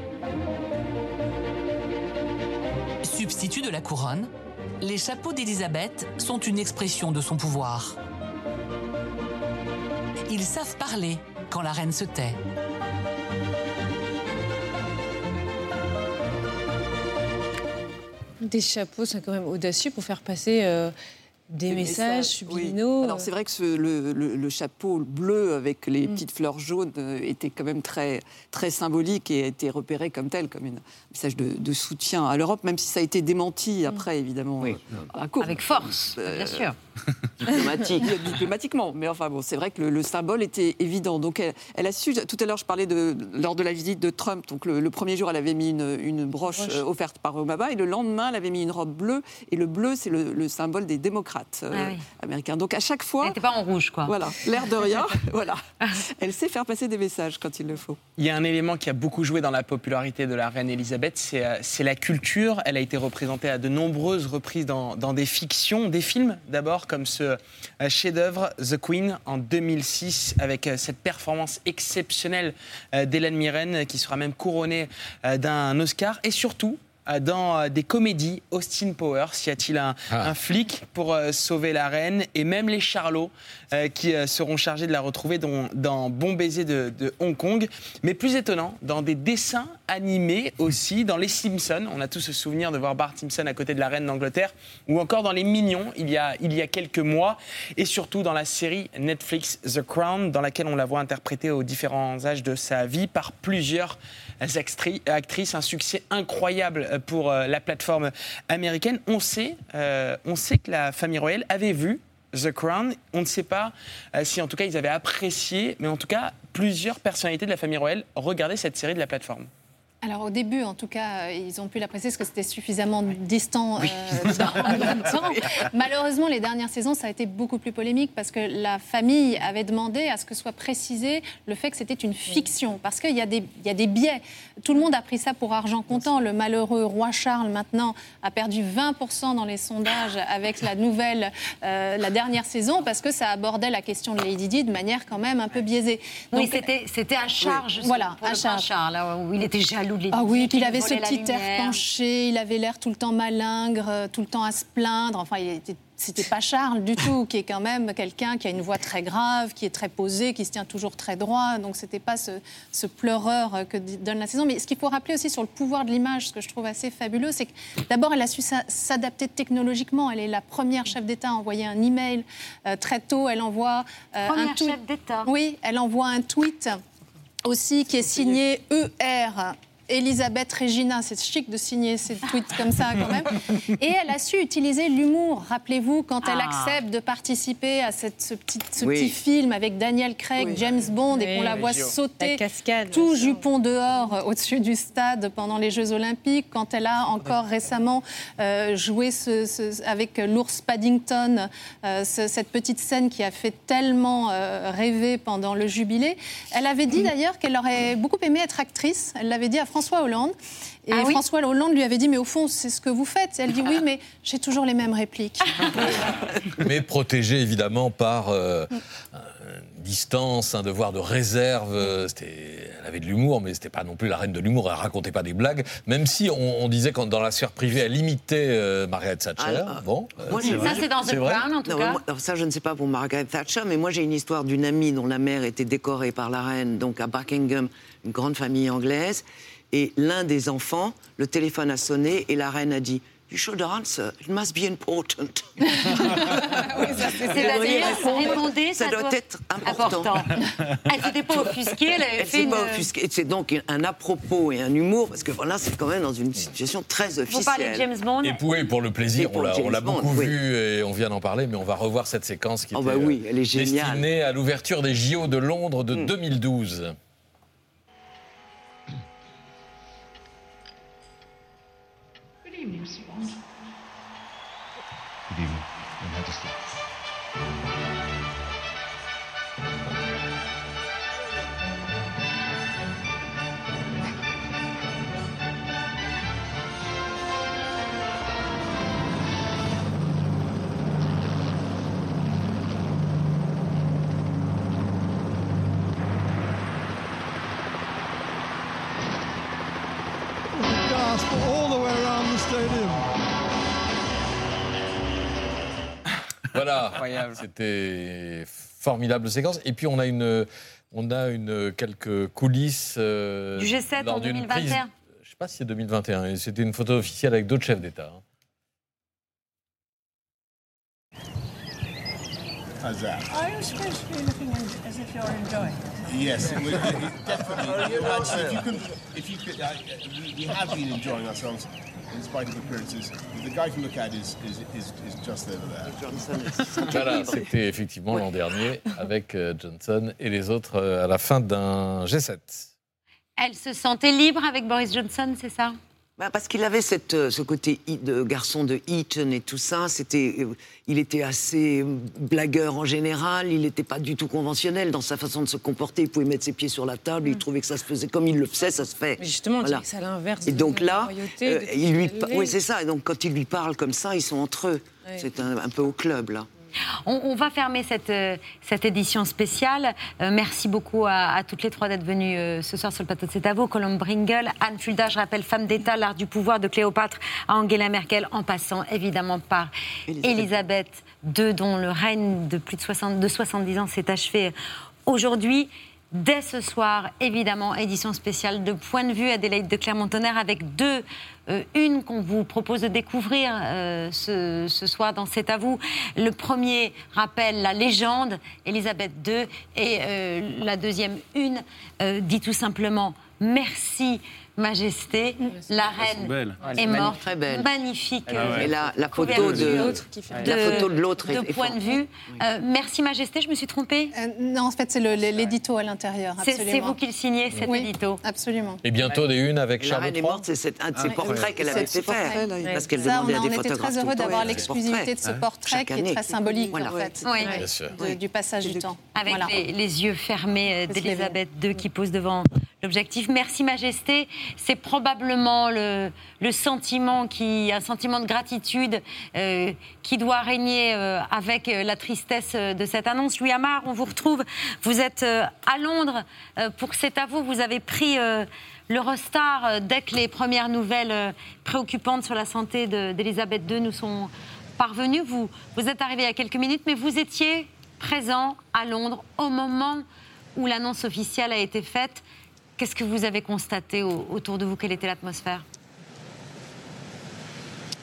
Substitut de la couronne, les chapeaux d'Élisabeth sont une expression de son pouvoir. Ils savent parler quand la reine se tait. Des chapeaux, c'est quand même audacieux pour faire passer euh, des, messages, subliminaux. Alors c'est vrai que le, chapeau bleu avec les mm. petites fleurs jaunes euh, était quand même très, très symbolique et a été repéré comme tel, comme un message de, soutien à l'Europe, même si ça a été démenti mm. après, évidemment. Oui. Avec force, bien euh, *laughs* sûr. Diplomatique. *laughs* Diplomatiquement. Mais enfin, bon, c'est vrai que le, symbole était évident. Donc, elle, a su. Tout à l'heure, je parlais de, lors de la visite de Trump. Donc, le, premier jour, elle avait mis une, broche, euh, offerte par Obama. Et le lendemain, elle avait mis une robe bleue. Et le bleu, c'est le, symbole des démocrates euh, ah américains. Donc, à chaque fois. Elle n'était pas en rouge, quoi. Voilà. L'air de rien. *laughs* voilà. Elle sait faire passer des messages quand il le faut. Il y a un élément qui a beaucoup joué dans la popularité de la reine Elisabeth, c'est euh, la culture. Elle a été représentée à de nombreuses reprises dans, dans des fictions, des films d'abord, comme ce chef-d'œuvre The Queen en 2006 avec euh, cette performance exceptionnelle euh, d'Hélène Mirren qui sera même couronnée euh, d'un Oscar et surtout dans des comédies Austin Powers. Y a-t-il un, ah. flic pour sauver la reine Et même les Charlots qui seront chargés de la retrouver dans, dans Bon baiser de, de, Hong Kong. Mais plus étonnant, dans des dessins animé aussi dans Les Simpsons. On a tous ce souvenir de voir Bart Simpson à côté de la reine d'Angleterre, ou encore dans Les Mignons il y, a, il y a quelques mois, et surtout dans la série Netflix The Crown, dans laquelle on la voit interprétée aux différents âges de sa vie par plusieurs actrices. Un succès incroyable pour euh, la plateforme américaine. On sait, euh, on sait que la famille royale avait vu The Crown. On ne sait pas euh, si en tout cas ils avaient apprécié, mais en tout cas plusieurs personnalités de la famille royale regardaient cette série de la plateforme. Alors au début, en tout cas, euh, ils ont pu l'apprécier parce que c'était suffisamment distant. Euh, *laughs* *laughs* Malheureusement, les dernières saisons, ça a été beaucoup plus polémique parce que la famille avait demandé à ce que soit précisé le fait que c'était une fiction. Parce qu'il y, a des, y a des biais. Tout le monde a pris ça pour argent comptant. Le malheureux roi Charles, maintenant, a perdu 20% dans les sondages avec la nouvelle, euh, la dernière saison parce que ça abordait la question de Lady Di de manière quand même un peu biaisée. Donc, oui, c'était à charge. Voilà, à charge. Charles, où il était jaloux ah oui, puis il avait ce petit air penché, il avait l'air tout le temps malingre, euh, tout le temps à se plaindre. Enfin, il était c'était pas Charles du tout, qui est quand même quelqu'un qui a une voix très grave, qui est très posé, qui se tient toujours très droit. Donc c'était pas ce, ce, pleureur que donne la saison. Mais ce qu'il faut rappeler aussi sur le pouvoir de l'image, ce que je trouve assez fabuleux, c'est que d'abord elle a su s'adapter technologiquement. Elle est la première chef d'État à envoyer un email euh, très tôt. Elle envoie euh, un tweet. chef d'État. Oui, elle envoie un tweet aussi qui est signé ER Elisabeth Regina, c'est chic de signer ses tweets comme ça quand même. Et elle a su utiliser l'humour. Rappelez-vous, quand elle ah. accepte de participer à cette, ce, petit, ce petit, film avec Daniel Craig, James Bond, et qu'on la voit sauter tout jupon dehors euh, au-dessus du stade pendant les Jeux Olympiques, quand elle a encore récemment euh, joué ce, avec l'ours Paddington, euh, cette petite scène qui a fait tellement rêver pendant le jubilé. Elle avait dit d'ailleurs qu'elle aurait beaucoup aimé être actrice. Elle l'avait dit à France François Hollande. Et ah François Hollande lui avait dit, mais au fond, c'est ce que vous faites. elle dit, oui, mais j'ai toujours les mêmes répliques. *laughs* mais protégée évidemment par euh, une distance, un devoir de réserve. Euh, elle avait de l'humour, mais c'était pas non plus la reine de l'humour. Elle racontait pas des blagues, même si on, disait que dans la sphère privée, elle imitait euh, Margaret Thatcher. Ah, bon, ça c'est dans The Crown en tout cas. ça, je ne sais pas pour Margaret Thatcher, mais moi j'ai une histoire d'une amie dont la mère était décorée par la reine, donc à Buckingham, une grande famille anglaise. Et l'un des enfants, le téléphone a sonné et la reine a dit You should answer. It must be important. *laughs* oui, C'est-à-dire, ça, doit, être important. important. *laughs* Elle n'était pas offusquée, elle avait fait une... pas offusquée. C'est donc un à-propos et un humour, parce que voilà, c'est quand même dans une situation très officielle. Vous parlez de James Bond. Et pour, le plaisir, on l'a beaucoup vu et on vient d'en parler, mais on va revoir cette séquence qui oh, bah était est euh, destinée à l'ouverture des JO de Londres de mm. 2012. music. Voilà, c'était formidable séquence. Et puis on a une, on a une quelques coulisses euh, du G7 en 2021. je ne sais pas si c'est 2021. C'était une photo officielle avec d'autres chefs d'État. Hein. How's that? Are you supposed to be looking as if you're enjoying it? Yes, it, it, definitely. if you can, if you could, uh, we, we have been enjoying ourselves in spite of appearances. The guy can look at is, is, is, is just over there. Voilà, c'était effectivement l'an dernier avec euh, Johnson et les autres euh, à la fin d'un G7. Elle se sentait libre avec Boris Johnson, c'est ça? Bah, parce qu'il avait cette, euh, ce côté de garçon de Eton et tout ça. C'était, euh, il était assez blagueur en général. Il n'était pas du tout conventionnel dans sa façon de se comporter. Il pouvait mettre ses pieds sur la table. Il mm. trouvait que ça se faisait comme il le faisait, ça se fait. Mais justement, c'est à l'inverse. Et donc là, euh, il lui, oui, c'est ça. Et donc quand il lui parle comme ça, ils sont entre eux. C'est un peu au club là. On, va fermer cette, euh, cette édition spéciale. Euh, merci beaucoup à, toutes les trois d'être venues euh, ce soir sur le plateau de C'est à vous. Colombe Bringle, Anne Fulda, je rappelle, femme d'État, l'art du pouvoir de Cléopâtre à Angela Merkel, en passant évidemment par Elisabeth II, dont le règne de plus de, 60, de 70 ans s'est achevé aujourd'hui. Dès ce soir, évidemment, édition spéciale de Point de vue Adélaïde de Clermont-Tonnerre avec deux une qu'on vous propose de découvrir euh, ce, soir dans C'est à vous. Le premier rappelle la légende, Elisabeth II, et euh, la deuxième une dit tout simplement merci Majesté, la reine est morte, très belle. magnifique. Et la, photo de, l'autre la photo de l'autre de point de vue. Euh, merci Majesté, je me suis trompée. Euh, non, en fait c'est l'édito à l'intérieur. C'est vous qui le signez cet oui, édito. Absolument. Et bientôt des unes avec Charles La reine est morte, c'est un de ses portraits qu'elle avait fait faire, parce qu'elle demandait à des photographes. On était très heureux d'avoir l'exclusivité de ce portrait qui est très symbolique en fait du passage du temps. Avec les yeux fermés d'Elisabeth II qui pose devant l'objectif. Merci Majesté. C'est probablement le, sentiment qui, un sentiment de gratitude euh, qui doit régner euh, avec euh, la tristesse de cette annonce. Louis Amar, on vous retrouve. Vous êtes à Londres pour cet avou. Vous avez pris l'Eurostar dès que les premières nouvelles préoccupantes sur la santé d'Elisabeth II nous sont parvenu. Vous, vous êtes arrivé il y a quelques minutes, mais vous étiez présent à Londres au moment où l'annonce officielle a été faite. Qu'est-ce que vous avez constaté autour de vous? Quelle était l'atmosphère?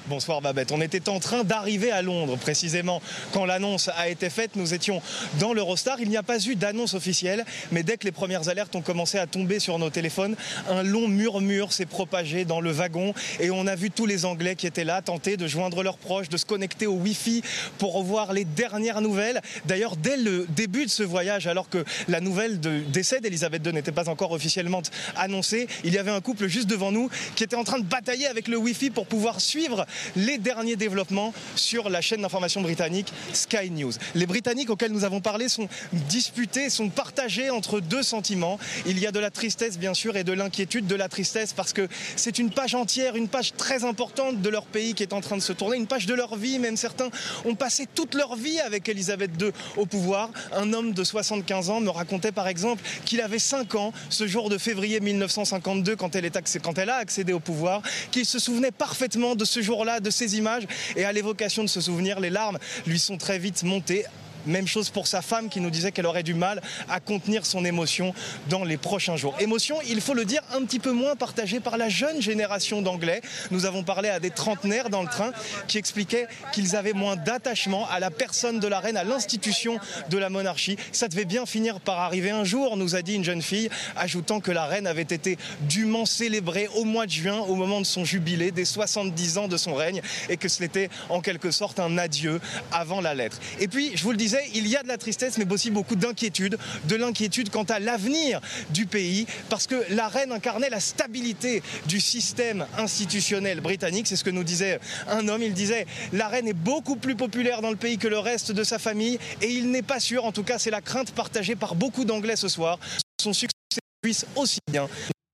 Bonsoir Babette. On était en train d'arriver à Londres précisément quand l'annonce a été faite. Nous étions dans l'Eurostar. Il n'y a pas eu d'annonce officielle, mais dès que les premières alertes ont commencé à tomber sur nos téléphones, un long murmure s'est propagé dans le wagon et on a vu tous les Anglais qui étaient là tenter de joindre leurs proches, de se connecter au Wi-Fi pour revoir les dernières nouvelles. D'ailleurs, dès le début de ce voyage, alors que la nouvelle de décès d'Elisabeth II n'était pas encore officiellement annoncée, il y avait un couple juste devant nous qui était en train de batailler avec le Wi-Fi pour pouvoir suivre les derniers développements sur la chaîne d'information britannique Sky News. Les Britanniques auxquels nous avons parlé sont disputés, sont partagés entre deux sentiments. Il y a de la tristesse bien sûr et de l'inquiétude. De la tristesse parce que c'est une page entière, une page très importante de leur pays qui est en train de se tourner, une page de leur vie. Même certains ont passé toute leur vie avec Elisabeth II au pouvoir. Un homme de 75 ans me racontait par exemple qu'il avait 5 ans ce jour de février 1952 quand elle, a accédé au pouvoir, qu'il se souvenait parfaitement de ce jour de ces images. Et à l'évocation de ce souvenir, les larmes lui sont très vite montées même chose pour sa femme qui nous disait qu'elle aurait du mal à contenir son émotion dans les prochains jours. Émotion, il faut le dire, un petit peu moins partagée par la jeune génération d'Anglais. Nous avons parlé à des trentenaires dans le train qui expliquaient qu'ils avaient moins d'attachement à la personne de la reine, à l'institution de la monarchie. Ça devait bien finir par arriver un jour, nous a dit une jeune fille, ajoutant que la reine avait été dûment célébrée au mois de juin, au moment de son jubilé, des 70 ans de son règne, et que c'était en quelque sorte un adieu avant la lettre. Et puis, je vous le disais, il y a de la tristesse, mais aussi beaucoup d'inquiétude, de l'inquiétude quant à l'avenir du pays, parce que la reine incarnait la stabilité du système institutionnel britannique. C'est ce que nous disait un homme. Il disait la reine est beaucoup plus populaire dans le pays que le reste de sa famille, et il n'est pas sûr, en tout cas c'est la crainte partagée par beaucoup d'Anglais ce soir, son succès puisse aussi bien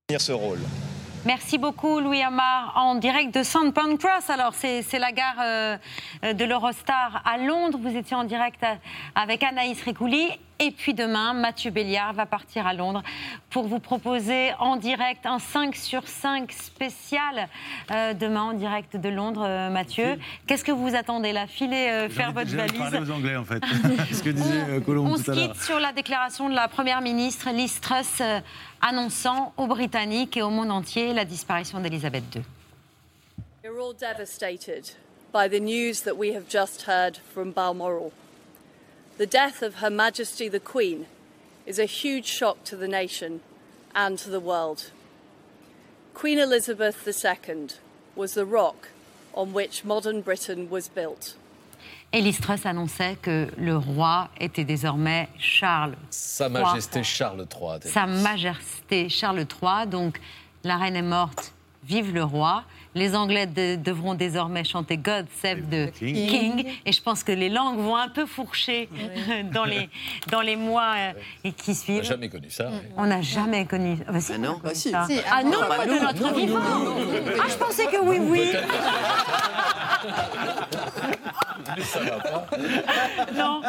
tenir ce rôle. Merci beaucoup, Louis Amar, en direct de St. Pancras. Alors, c'est la gare euh, de l'Eurostar à Londres. Vous étiez en direct avec Anaïs Ricouli. Et puis demain, Mathieu Béliard va partir à Londres pour vous proposer en direct un 5 sur 5 spécial. Euh, demain, en direct de Londres, euh, Mathieu. Qu'est-ce que vous attendez là? Filez faire votre valise? parler aux Anglais, en fait. *laughs* ce que disait Colombe tout à l'heure. On se quitte sur la déclaration de la Première ministre Liz Truss annonçant aux Britanniques et au monde entier la disparition d'Elisabeth II. We're all devastated by the news that we have just heard from Balmoral. The death of Her Majesty the Queen is a huge shock to the nation and to the world. Queen Elizabeth II was the rock on which modern Britain was built. Elis Truss annonçait que le roi était désormais Charles Sa Majesté Charles III. Sa Majesté Charles III. Donc, la reine est morte, vive le roi. Les Anglais devront désormais chanter God Save the King. Et je pense que les langues vont un peu fourcher dans, les, dans les mois euh, qui suivent. On n'a jamais connu ça. On n'a jamais connu. Ah, ah non, bah, si. Ah non, pas de notre vivant. Ah, je pensais que oui, oui. Mais ça va pas. *laughs* Non,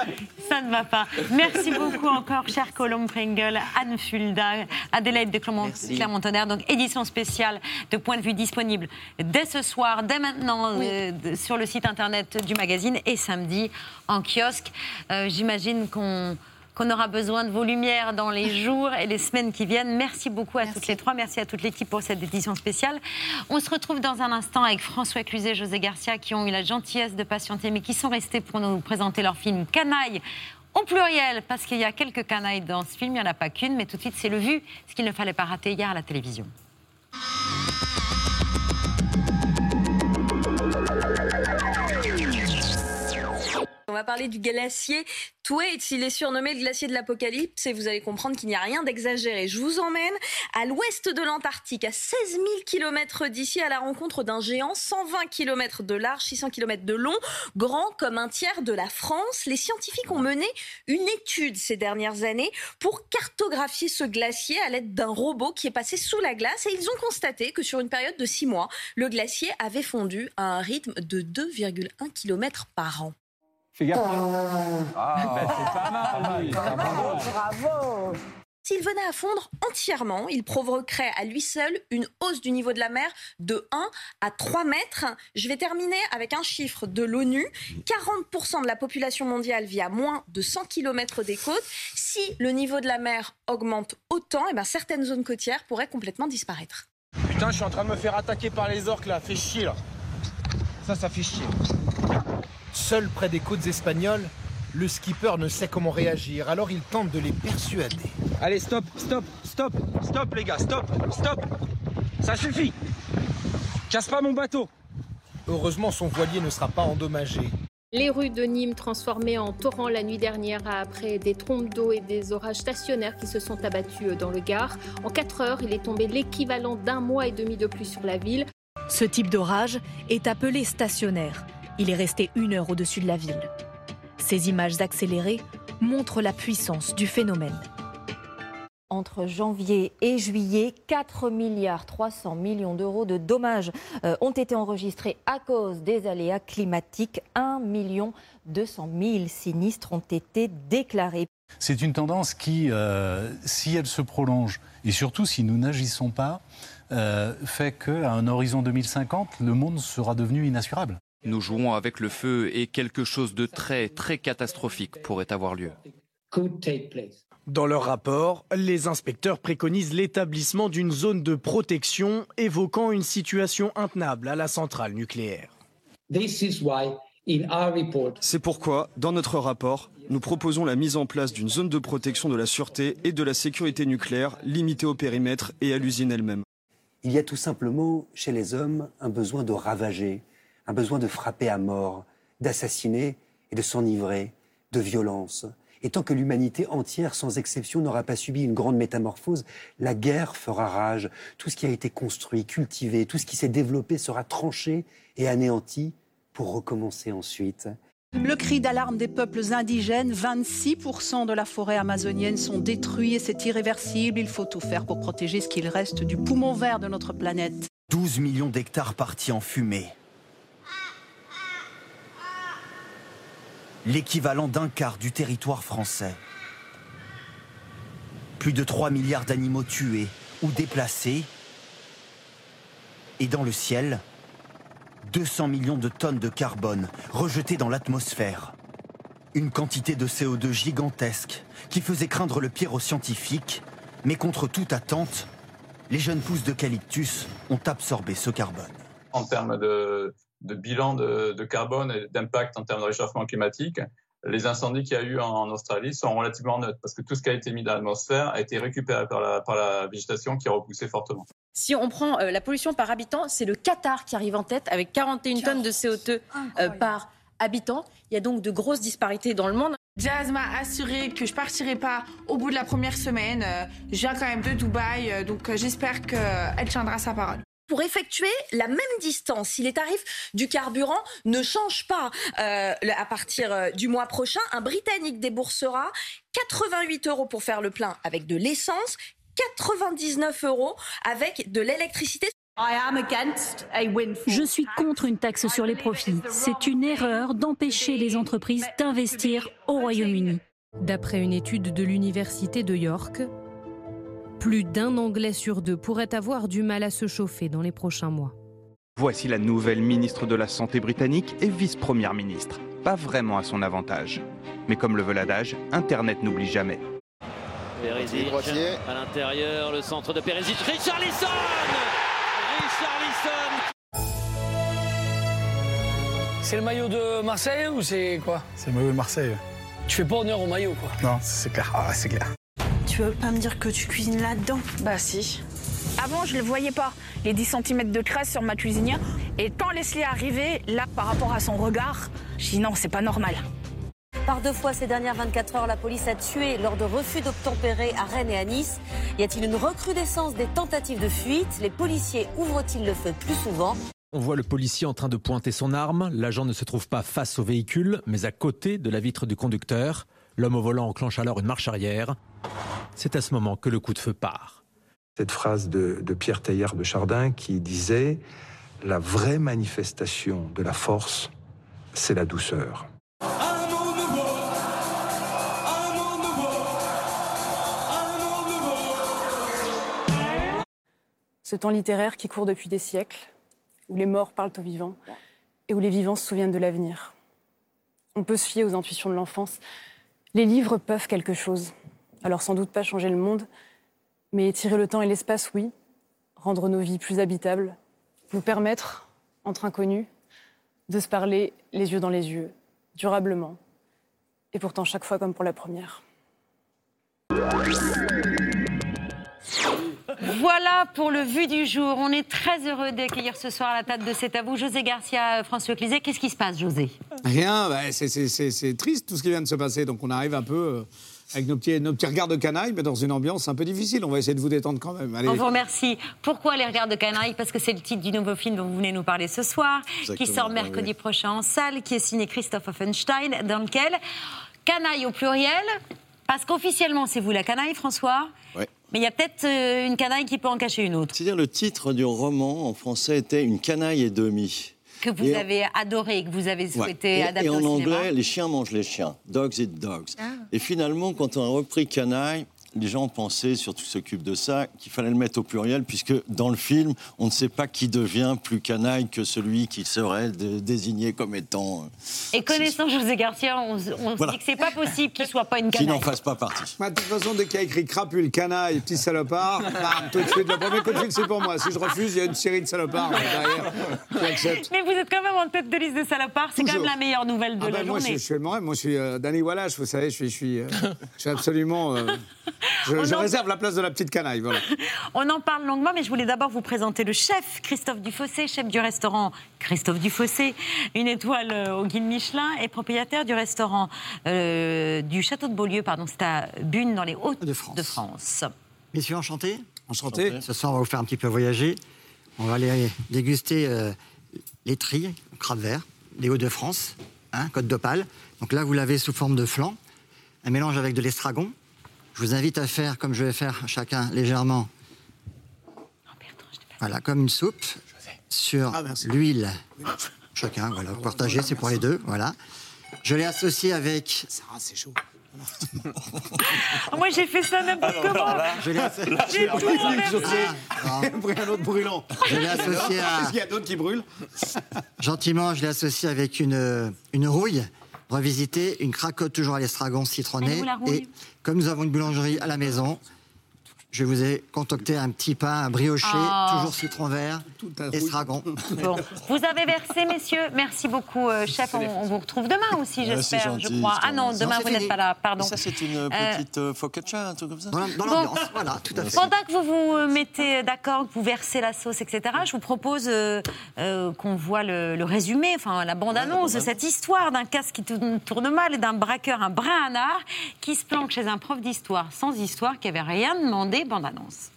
ça ne va pas. Merci beaucoup encore, cher Colombe Pringle, Anne Fulda, Adélaïde de Clermont-Tonnerre. Donc, édition spéciale de Point de vue disponible dès ce soir, dès maintenant, euh, sur le site internet du magazine et samedi en kiosque. Euh, j'imagine qu'on qu'on aura besoin de vos lumières dans les *laughs* jours et les semaines qui viennent. Merci beaucoup à toutes les trois. Merci à toute l'équipe pour cette édition spéciale. On se retrouve dans un instant avec François Cluzet et José Garcia qui ont eu la gentillesse de patienter mais qui sont restés pour nous présenter leur film Canaille au pluriel, parce qu'il y a quelques canailles dans ce film, il n'y en a pas qu'une, mais tout de suite c'est le vu, ce qu'il ne fallait pas rater hier à la télévision. On va parler du glacier Thwaites. Il est surnommé le glacier de l'apocalypse et vous allez comprendre qu'il n'y a rien d'exagéré. Je vous emmène à l'ouest de l'Antarctique, à 16 000 km d'ici, à la rencontre d'un géant 120 km de large, 600 km de long, grand comme un tiers de la France. Les scientifiques ont mené une étude ces dernières années pour cartographier ce glacier à l'aide d'un robot qui est passé sous la glace et ils ont constaté que sur une période de 6 mois, le glacier avait fondu à un rythme de 2,1 km par an. Fais gaffe. Ah, ben, c'est pas mal. Bravo. Bravo. S'il venait à fondre entièrement, il provoquerait à lui seul une hausse du niveau de la mer de 1 à 3 mètres. Je vais terminer avec un chiffre de l'ONU. 40% de la population mondiale vit à moins de 100 km des côtes. Si le niveau de la mer augmente autant, eh ben, certaines zones côtières pourraient complètement disparaître. Putain, je suis en train de me faire attaquer par les orques là, fait chier là. Ça, ça fait chier. Seul près des côtes espagnoles, le skipper ne sait comment réagir, alors il tente de les persuader. Allez, stop, stop, stop, stop les gars, stop, stop. Ça suffit. Casse pas mon bateau. Heureusement, son voilier ne sera pas endommagé. Les rues de Nîmes transformées en torrent la nuit dernière après des trompes d'eau et des orages stationnaires qui se sont abattus dans le Gard. En 4 heures, il est tombé l'équivalent d'un mois et demi de pluie sur la ville. Ce type d'orage est appelé stationnaire. Il est resté une heure au-dessus de la ville. Ces images accélérées montrent la puissance du phénomène. Entre janvier et juillet, 4 milliards 300 millions d'euros de dommages euh, ont été enregistrés à cause des aléas climatiques. 1 million 200 000 sinistres ont été déclarés. C'est une tendance qui, euh, si elle se prolonge, et surtout si nous n'agissons pas, euh, fait qu'à un horizon 2050, le monde sera devenu inassurable. Nous jouons avec le feu et quelque chose de très, très catastrophique pourrait avoir lieu. Dans leur rapport, les inspecteurs préconisent l'établissement d'une zone de protection évoquant une situation intenable à la centrale nucléaire. C'est pourquoi, dans notre rapport, nous proposons la mise en place d'une zone de protection de la sûreté et de la sécurité nucléaire limitée au périmètre et à l'usine elle-même. Il y a tout simplement chez les hommes un besoin de ravager, un besoin de frapper à mort, d'assassiner et de s'enivrer, de violence. Et tant que l'humanité entière, sans exception, n'aura pas subi une grande métamorphose, la guerre fera rage. Tout ce qui a été construit, cultivé, tout ce qui s'est développé sera tranché et anéanti pour recommencer ensuite. Le cri d'alarme des peuples indigènes, 26% de la forêt amazonienne sont détruits et c'est irréversible. Il faut tout faire pour protéger ce qu'il reste du poumon vert de notre planète. 12 millions d'hectares partis en fumée. L'équivalent d'un quart du territoire français. Plus de 3 milliards d'animaux tués ou déplacés. Et dans le ciel, 200 millions de tonnes de carbone rejetées dans l'atmosphère. Une quantité de CO2 gigantesque qui faisait craindre le pire aux scientifiques, mais contre toute attente, les jeunes pousses d'eucalyptus ont absorbé ce carbone. En termes de, de bilan de, carbone et d'impact en termes de réchauffement climatique, les incendies qu'il y a eu en, Australie sont relativement neutres parce que tout ce qui a été mis dans l'atmosphère a été récupéré par la, par la végétation qui a repoussé fortement. Si on prend euh, la pollution par habitant, c'est le Qatar qui arrive en tête avec 41 tonnes de CO2 euh, par habitant. Il y a donc de grosses disparités dans le monde. Jazz m'a assuré que je partirai pas au bout de la première semaine. Euh, je viens quand même de Dubaï, donc j'espère qu'elle tiendra sa parole pour effectuer la même distance. Si les tarifs du carburant ne changent pas euh, à partir euh, du mois prochain, un Britannique déboursera 88 euros pour faire le plein avec de l'essence, 99 euros avec de l'électricité. Je suis contre une taxe sur les profits. C'est une erreur d'empêcher les entreprises d'investir au Royaume-Uni. D'après une étude de l'Université de York, plus d'un Anglais sur deux pourrait avoir du mal à se chauffer dans les prochains mois. Voici la nouvelle ministre de la Santé britannique et vice-première ministre. Pas vraiment à son avantage. Mais comme le veut l'adage, Internet n'oublie jamais. Perisic, à l'intérieur, le centre de Perisic, Richarlison Richarlison C'est le maillot de Marseille ou c'est quoi? C'est le maillot de Marseille. Tu fais pas honneur au maillot quoi Non, c'est clair. Ah, c'est clair. Tu veux pas me dire que tu cuisines là-dedans Bah si. Avant, je le voyais pas, les 10 cm de crasse sur ma cuisinière. Et quand Leslie est arrivée, là, par rapport à son regard, je dis non, c'est pas normal. Par deux fois ces dernières 24 heures, la police a tué lors de refus d'obtempérer à Rennes et à Nice. Y a-t-il une recrudescence des tentatives de fuite? Les policiers ouvrent-ils le feu plus souvent? On voit le policier en train de pointer son arme. L'agent ne se trouve pas face au véhicule, mais à côté de la vitre du conducteur. L'homme au volant enclenche alors une marche arrière. C'est à ce moment que le coup de feu part. Cette phrase de, Pierre Teilhard de Chardin qui disait La vraie manifestation de la force, c'est la douceur. Ce temps littéraire qui court depuis des siècles, où les morts parlent aux vivants et où les vivants se souviennent de l'avenir. On peut se fier aux intuitions de l'enfance. Les livres peuvent quelque chose. Alors sans doute pas changer le monde, mais étirer le temps et l'espace, oui. Rendre nos vies plus habitables. Nous permettre, entre inconnus, de se parler les yeux dans les yeux, durablement. Et pourtant chaque fois comme pour la première. Voilà pour le vu du jour. On est très heureux d'accueillir ce soir à la table de C'est à vous José Garcia, François Clizet. Qu'est-ce qui se passe, José? Rien, bah, c'est- triste tout ce qui vient de se passer. Donc on arrive un peu euh, avec nos petits, nos petits regards de canaille, mais dans une ambiance un peu difficile. On va essayer de vous détendre quand même. Allez. On vous remercie. Pourquoi les regards de canaille? Parce que c'est le titre du nouveau film dont vous venez nous parler ce soir, qui sort mercredi prochain en salle, qui est signé Christophe Offenstein, dans lequel canaille au pluriel, parce qu'officiellement c'est vous la canaille, François? Ouais. Mais il y a peut-être euh, une canaille qui peut en cacher une autre. C'est-à-dire le titre du roman en français était Une canaille et demie. Que vous Et en- avez adoré, que vous avez Ouais. souhaité et, adapter et en au cinéma. anglais, les chiens mangent les chiens. Dogs eat dogs. Ah. Et finalement, quand on a repris canaille, les gens pensaient, surtout qui s'occupent de ça, qu'il fallait le mettre au pluriel, puisque dans le film, on ne sait pas qui devient plus canaille que celui qui serait dé- désigné comme étant. euh, Et connaissant José Garcia, on, se- on se Voilà. dit que c'est pas possible qu'il soit pas une qui canaille. n'en fasse pas partie. Bah, de toute façon, dès qu'il y a écrit crapule, canaille, petit salopard, bam, tout de suite, le premier coup de fil, c'est pour moi. Si je refuse, il y a une série de salopards euh, derrière. Mais vous êtes quand même en tête de liste de salopards. C'est quand même la meilleure nouvelle de Ah la ben, moi, je, journée. je suis le. Moi, je suis euh, Danny Wallace, vous savez, je suis, je suis, euh, je suis absolument. euh, je On je en- réserve la place de la petite canaille, voilà. *laughs* On en parle longuement, mais je voulais d'abord vous présenter le chef, Christophe Dufossé, chef du restaurant Christophe Dufossé, une étoile euh, au guide Michelin et propriétaire du restaurant euh, du château de Beaulieu, pardon, c'est à Bune dans les Hauts de France. Messieurs, enchanté. Enchanté. Ce soir, on va vous faire un petit peu voyager. On va aller déguster euh, les trilles, crabe vert, les Hauts-de-France, hein, Côte d'Opale. Donc là, vous l'avez sous forme de flan, un mélange avec de l'estragon. Je vous invite à faire, comme je vais faire chacun légèrement, voilà, comme une soupe, sur l'huile. Chacun, voilà, partagez, c'est pour les deux, voilà. Je l'ai associé avec. Sarah, c'est chaud. Ah, moi, j'ai fait ça n'importe comment. Je l'ai associé. J'ai tout pris *laughs* un autre brûlant. Je l'ai associé à- Qu'est-ce qu'il y a d'autre qui brûle Gentiment, je l'ai associé avec une, une rouille revisitée, une cracotte toujours à l'estragon Elle est citronné. où, la rouille Et comme nous avons une boulangerie à la maison, je vous ai concocté un petit pain, un brioché, Oh. toujours citron vert, estragon. *laughs* Bon. Vous avez versé, messieurs. Merci beaucoup, euh, chef. On, on vous retrouve demain aussi, Ah, j'espère, je crois. Ah non, demain, Non, vous n'êtes pas là, pardon. Ça, c'est une Euh, petite euh, focaccia, un truc comme ça Dans l'ambiance, voilà, tout à fait. Pendant que vous vous mettez d'accord, que vous versez la sauce, etc., je vous propose euh, euh, qu'on voit le, le résumé, enfin la bande-annonce de cette histoire d'un casque qui tourne, mal et d'un braqueur, un brin à nard, qui se planque chez un prof d'histoire sans histoire, qui avait rien demandé, bande-annonce.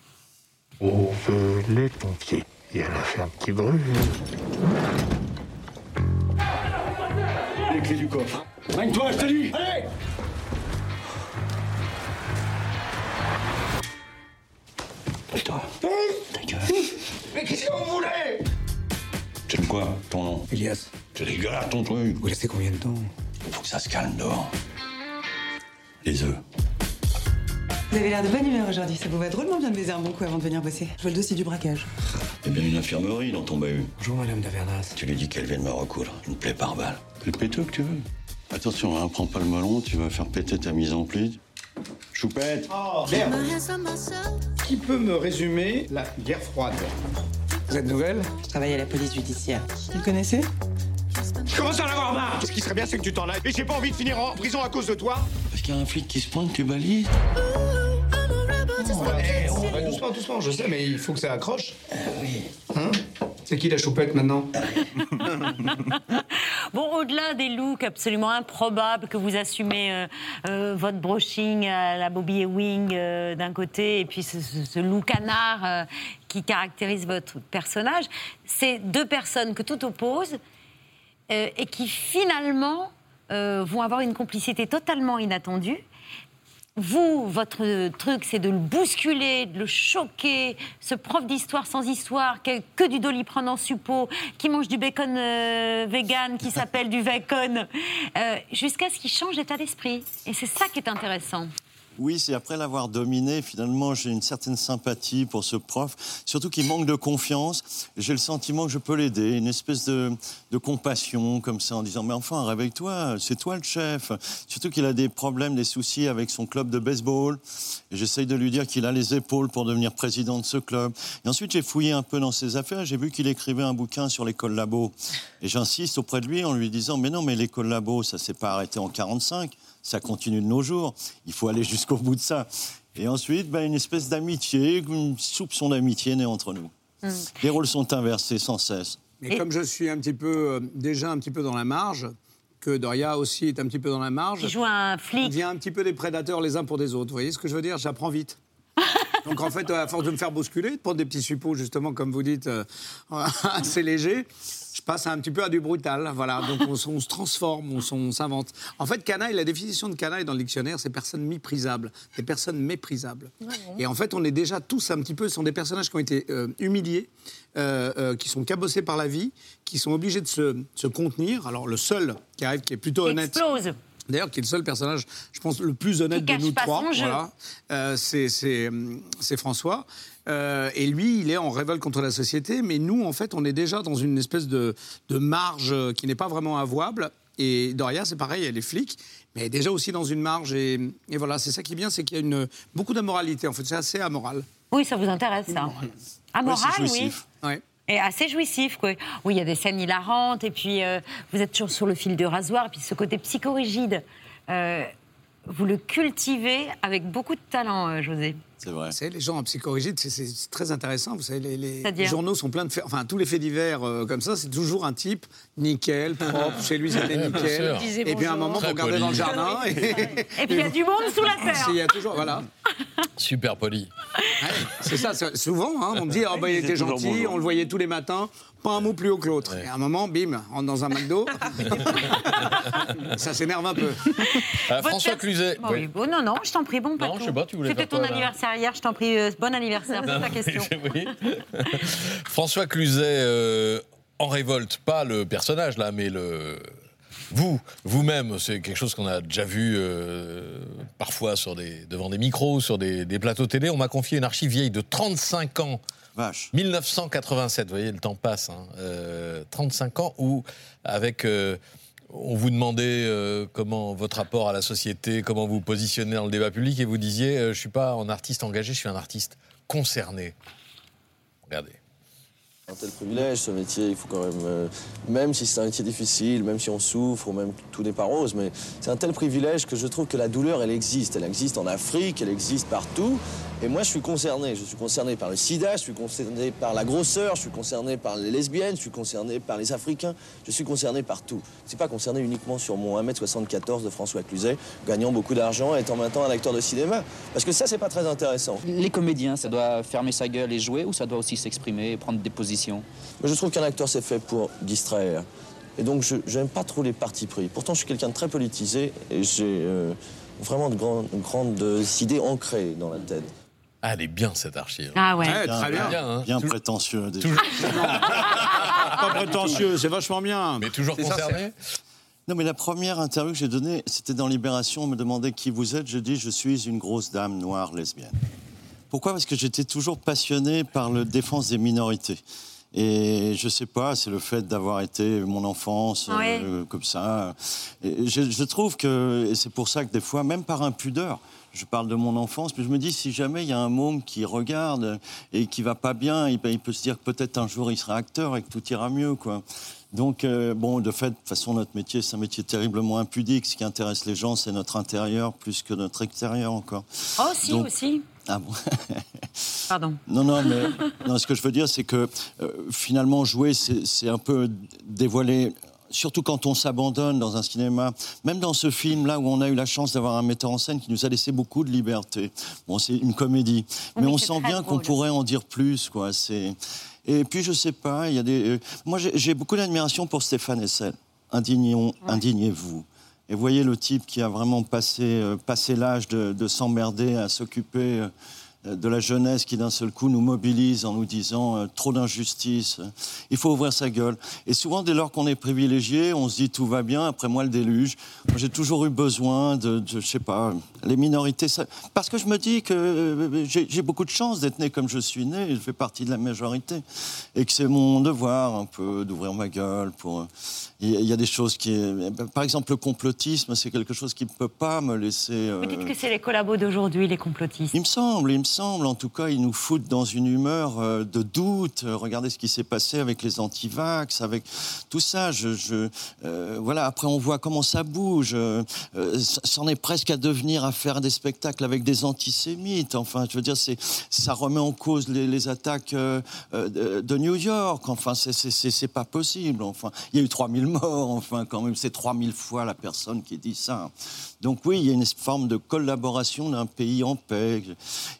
Au feu les pompiers. Il y a la ferme qui brûle. Les clés du coffre. Règne-toi, je te dis Allez. Ta gueule. Mais qu'est-ce que vous voulez? J'aime quoi, ton nom? Elias. C'est dégueulasse ton truc. Vous restez combien de temps? Faut que ça se calme dehors. Les œufs. Vous avez l'air de bonne humeur aujourd'hui. Ça vous va drôlement bien de baiser un bon coup avant de venir bosser. Je veux le dossier du braquage. Il y a bien une infirmerie dans ton bahut. Bonjour, madame Davernas. Tu lui dis qu'elle vienne me recoudre. Une plaie par balle. C'est le péteux que tu veux. Attention, hein, prends pas le melon, tu vas faire péter ta mise en pli. Choupette Oh, merde. Qui peut me résumer la guerre froide Vous êtes nouvelle? Je travaille à la police judiciaire. Vous le connaissez? Je commence à en avoir marre Ce qui serait bien, c'est que tu t'en ailles. Et j'ai pas envie de finir en prison à cause de toi. Parce qu'il y a un flic qui se pointe, tu balises On va doucement, doucement, je sais, mais il faut que ça accroche. Hein C'est qui la choupette maintenant *laughs* Bon, au-delà des looks absolument improbables que vous assumez, euh, euh, votre brushing à la Bobby Ewing euh, d'un côté, et puis ce, ce- look canard euh, qui caractérise votre personnage, c'est deux personnes que tout oppose euh, et qui finalement euh, vont avoir une complicité totalement inattendue. Vous, votre truc, c'est de le bousculer, de le choquer. Ce prof d'histoire sans histoire, que du doliprane en suppôt, qui mange du bacon euh, vegan, qui s'appelle du bacon, euh, jusqu'à ce qu'il change d'état d'esprit. Et c'est ça qui est intéressant. Oui, c'est après l'avoir dominé, finalement, j'ai une certaine sympathie pour ce prof, surtout qu'il manque de confiance. J'ai le sentiment que je peux l'aider, une espèce de, de compassion, comme ça, en disant Mais enfin, réveille-toi, c'est toi le chef. Surtout qu'il a des problèmes, des soucis avec son club de baseball. J'essaye de lui dire qu'il a les épaules pour devenir président de ce club. Et ensuite, j'ai fouillé un peu dans ses affaires, j'ai vu qu'il écrivait un bouquin sur l'école labo. Et j'insiste auprès de lui en lui disant Mais non, mais l'école labo, ça s'est pas arrêté en 45 ça continue de nos jours. Il faut aller jusqu'au bout de ça. Et ensuite, ben, une espèce d'amitié, une soupçon d'amitié naît entre nous. Mm. Les rôles sont inversés sans cesse. Mais comme je suis un petit peu, euh, déjà un petit peu dans la marge, que Doria aussi est un petit peu dans la marge. Il joue un flic. On devient un petit peu des prédateurs les uns pour des autres. Vous voyez ce que je veux dire? J'apprends vite. *laughs* Donc en fait, à force de me faire bousculer, de prendre des petits suppos, justement, comme vous dites, euh, *laughs* assez légers, passe un petit peu à du brutal. Voilà, donc on, se transforme, on, s'invente. En fait, canaille, la définition de canaille dans le dictionnaire, c'est personne méprisables, des personnes méprisables. Et en fait, on est déjà tous un petit peu, ce sont des personnages qui ont été euh, humiliés, euh, euh, qui sont cabossés par la vie, qui sont obligés de se, se contenir. Alors le seul qui arrive, qui est plutôt honnête. Explose. D'ailleurs, qui est le seul personnage, je pense, le plus honnête de nous trois. Voilà. Euh, c'est- hum, François. Euh, et lui, il est en révolte contre la société. Mais nous, en fait, on est déjà dans une espèce de, de marge euh, qui n'est pas vraiment avouable. Et Doria, c'est pareil, elle est flic, mais elle est déjà aussi dans une marge. Et, et voilà, c'est ça qui est bien, c'est qu'il y a une, beaucoup d'amoralité. En fait, c'est assez amoral. Oui, ça vous intéresse, ça Amoral, c'est oui. Et assez jouissif, quoi. Oui, il y a des scènes hilarantes, et puis euh, vous êtes toujours sur le fil de rasoir, et puis ce côté psychorigide, euh, vous le cultivez avec beaucoup de talent, euh, José. C'est vrai. Vous savez, les gens en psychorigide, c'est- très intéressant. Vous savez, les, journaux sont pleins de faits. Enfin, tous les faits divers euh, comme ça, c'est toujours un type nickel, propre. Chez lui, c'était *laughs* nickel. Et puis à un moment, vous regardez dans le jardin. Et, Et puis il y a du monde sous la *laughs* terre. Il y a toujours, voilà. *laughs* Super poli. Ouais, c'est ça, souvent, hein, on me dit, oh, bah, il *laughs* était gentil, bonjour. on le voyait tous les matins, pas un mot plus haut que l'autre. Et à un moment, bim, on rentre dans un McDo. *laughs* ça s'énerve un peu. Euh, François Cluzet. Bon, oui. Bon, non, non, je t'en prie, bon Non, Paco. je sais pas, tu voulais C'était ton là anniversaire hier, je t'en prie, euh, bon anniversaire, c'est ta question. oui. *laughs* François Cluzet, euh, en révolte, pas le personnage là, mais le. Vous, vous-même, c'est quelque chose qu'on a déjà vu euh, parfois sur des, devant des micros, sur des, des plateaux télé. On m'a confié une archive vieille de 35 ans. Vache. 1987, vous voyez, le temps passe. hein. Euh, 35 ans où, avec. euh, on vous demandait euh, comment votre rapport à la société, comment vous vous positionnez dans le débat public, et vous disiez je suis pas un artiste engagé, je suis un artiste concerné. Regardez. Un tel privilège, ce métier, il faut quand même, euh, même si c'est un métier difficile, même si on souffre, ou même tout n'est pas rose, mais c'est un tel privilège que je trouve que la douleur, elle existe. Elle existe en Afrique, elle existe partout. Et moi, je suis concerné. Je suis concerné par le sida, je suis concerné par la grosseur, je suis concerné par les lesbiennes, je suis concerné par les Africains, je suis concerné par tout. Je suis pas concerné uniquement sur mon 1m74 de François Cluzet, gagnant beaucoup d'argent et étant maintenant un acteur de cinéma. Parce que ça, c'est pas très intéressant. Les comédiens, ça doit fermer sa gueule et jouer ou ça doit aussi s'exprimer et prendre des positions? Mais je trouve qu'un acteur, c'est fait pour distraire. Et donc, je n'aime pas trop les partis pris. Pourtant, je suis quelqu'un de très politisé et j'ai euh, vraiment de grandes idées ancrées dans la tête. Ah, elle est bien cette archive. Ah ouais. Ouais, très bien. hein. Bien prétentieux. déjà. *laughs* Pas prétentieux, c'est vachement bien. Mais toujours ça, concerné? Non, mais la première interview que j'ai donnée, c'était dans Libération. On me demandait qui vous êtes. Je dis, je suis une grosse dame noire lesbienne. Pourquoi? Parce que j'étais toujours passionné par la défense des minorités. Et je sais pas, c'est le fait d'avoir été mon enfance Ouais. euh, comme ça. Et je, je trouve que, c'est pour ça que des fois, même par impudeur, je parle de mon enfance, mais je me dis si jamais il y a un môme qui regarde et qui va pas bien, il, peut- il peut se dire que peut-être un jour il sera acteur et que tout ira mieux, quoi. Donc, euh, bon, de fait, de toute façon, notre métier, c'est un métier terriblement impudique. Ce qui intéresse les gens, c'est notre intérieur plus que notre extérieur encore. Oh, si, Donc- aussi. Ah bon *laughs* Pardon. Non, non, mais non, ce que je veux dire, c'est que euh, finalement, jouer, c'est un peu dévoiler. Surtout quand on s'abandonne dans un cinéma, même dans ce film-là où on a eu la chance d'avoir un metteur en scène qui nous a laissé beaucoup de liberté. Bon, c'est une comédie, mais, mais on sent bien qu'on pourrait en dire plus, quoi. C'est et puis je sais pas, il y a des. euh, moi, j'ai j'ai beaucoup d'admiration pour Stéphane Hessel. Indignons, indignez-vous. Et voyez le type qui a vraiment passé, euh, passé l'âge de, de s'emmerder à s'occuper euh, de la jeunesse qui d'un seul coup nous mobilise en nous disant euh, trop d'injustice, il faut ouvrir sa gueule. Et souvent, dès lors qu'on est privilégié, on se dit tout va bien, après moi le déluge. J'ai toujours eu besoin de, de, je sais pas, les minorités. parce que je me dis que j'ai beaucoup de chance d'être né comme je suis né, je fais partie de la majorité. Et que c'est mon devoir un peu d'ouvrir ma gueule pour. Il y a- des choses qui. Par exemple, le complotisme, c'est quelque chose qui ne peut pas me laisser. euh, Vous dites que c'est les collabos d'aujourd'hui, les complotistes. il me semble, il me semble. En tout cas, ils nous foutent dans une humeur euh, de doute. Euh, Regardez ce qui s'est passé avec les antivax, avec tout ça. Je, je- euh, voilà. Après, on voit comment ça bouge. Euh, C'en est presque à devenir à faire des spectacles avec des antisémites. Enfin, je veux dire, ça remet en cause les, les attaques de, New York. Enfin, c'est pas possible. Enfin, il y a eu 3000 morts. Enfin, quand même, c'est 3000 fois la personne qui dit ça. Donc oui, il y a une forme de collaboration d'un pays en paix.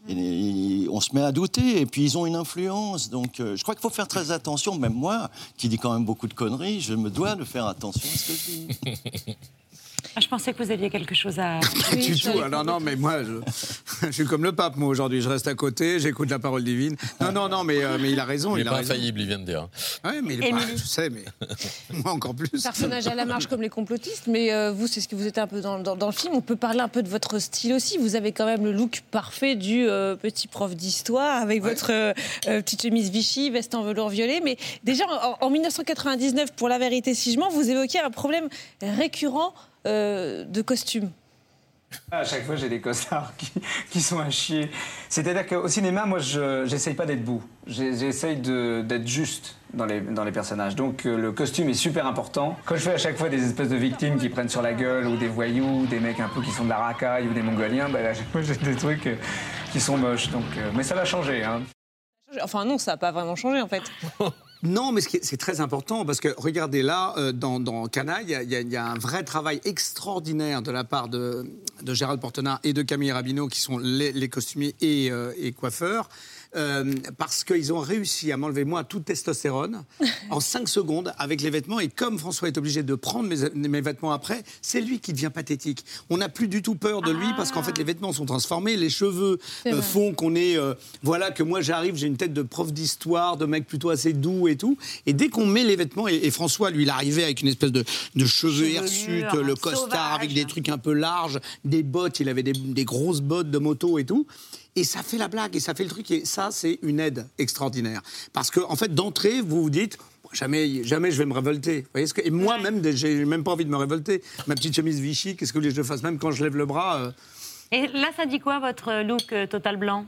On se met à douter. Et puis ils ont une influence. Donc euh, je crois qu'il faut faire très attention. Même moi, qui dis quand même beaucoup de conneries, je me dois de faire attention à ce que je dis. *laughs* Ah, je pensais que vous aviez quelque chose à. *laughs* Pas du tout. Ah, non, non, mais moi, je, *laughs* je suis comme le pape, moi, aujourd'hui. Je reste à côté, j'écoute la parole divine. Non, non, non, mais, euh, mais il a raison. Il Il, n'est a pas raison. infaillible, il vient de dire. Ouais, mais il est pas, je sais, mais *laughs* moi encore plus. personnage à la marge comme les complotistes, mais euh, vous, c'est ce que vous êtes un peu dans, dans- dans le film. On peut parler un peu de votre style aussi. Vous avez quand même le look parfait du euh, petit prof d'histoire avec votre petite chemise Vichy, veste en velours violet. Mais déjà, en, en 1999, pour La Vérité si je mens, vous évoquiez un problème récurrent de costume. À chaque fois, j'ai des costards qui, qui sont à chier. C'est-à-dire qu'au cinéma, moi, je j'essaye pas d'être beau. J'ai- J'essaye d'être juste dans les, dans les personnages. Donc, euh, le costume est super important. Quand je fais à chaque fois des espèces de victimes qui prennent sur la gueule, ou des voyous, ou des mecs un peu qui sont de la racaille, ou des mongoliens, bah, à chaque fois, j'ai des trucs euh, qui sont moches. Donc, euh, mais ça va changer. Hein. Enfin non, ça n'a pas vraiment changé en fait. *laughs* Non, mais c'est très important parce que regardez là, euh, dans, dans Canaille, il y a- un vrai travail extraordinaire de la part de, de Gérald Portenard et de Camille Rabineau, qui sont les, costumiers et, euh, et coiffeurs. Euh, parce qu'ils ont réussi à m'enlever moi toute testostérone *laughs* en 5 secondes avec les vêtements et comme François est obligé de prendre mes, mes vêtements après, c'est lui qui devient pathétique. On n'a plus du tout peur de lui parce qu'en fait les vêtements sont transformés, les cheveux euh, font qu'on est euh, voilà que moi j'arrive, j'ai une tête de prof d'histoire, de mec plutôt assez doux et tout. Et dès qu'on met les vêtements et, et François lui il arrivait avec une espèce de, de cheveux hirsutes, le costard sauvage. avec des trucs un peu larges, des bottes, il avait des, des grosses bottes de moto et tout. Et ça fait la blague et ça fait le truc et ça c'est une aide extraordinaire parce que en fait d'entrée vous vous dites Jamais, jamais je vais me révolter. Vous voyez ce que... Et moi-même, j'ai même pas envie de me révolter. Ma petite chemise Vichy, qu'est-ce que je fasse? Même quand je lève le bras, euh, Et là, ça dit quoi votre look euh, total blanc?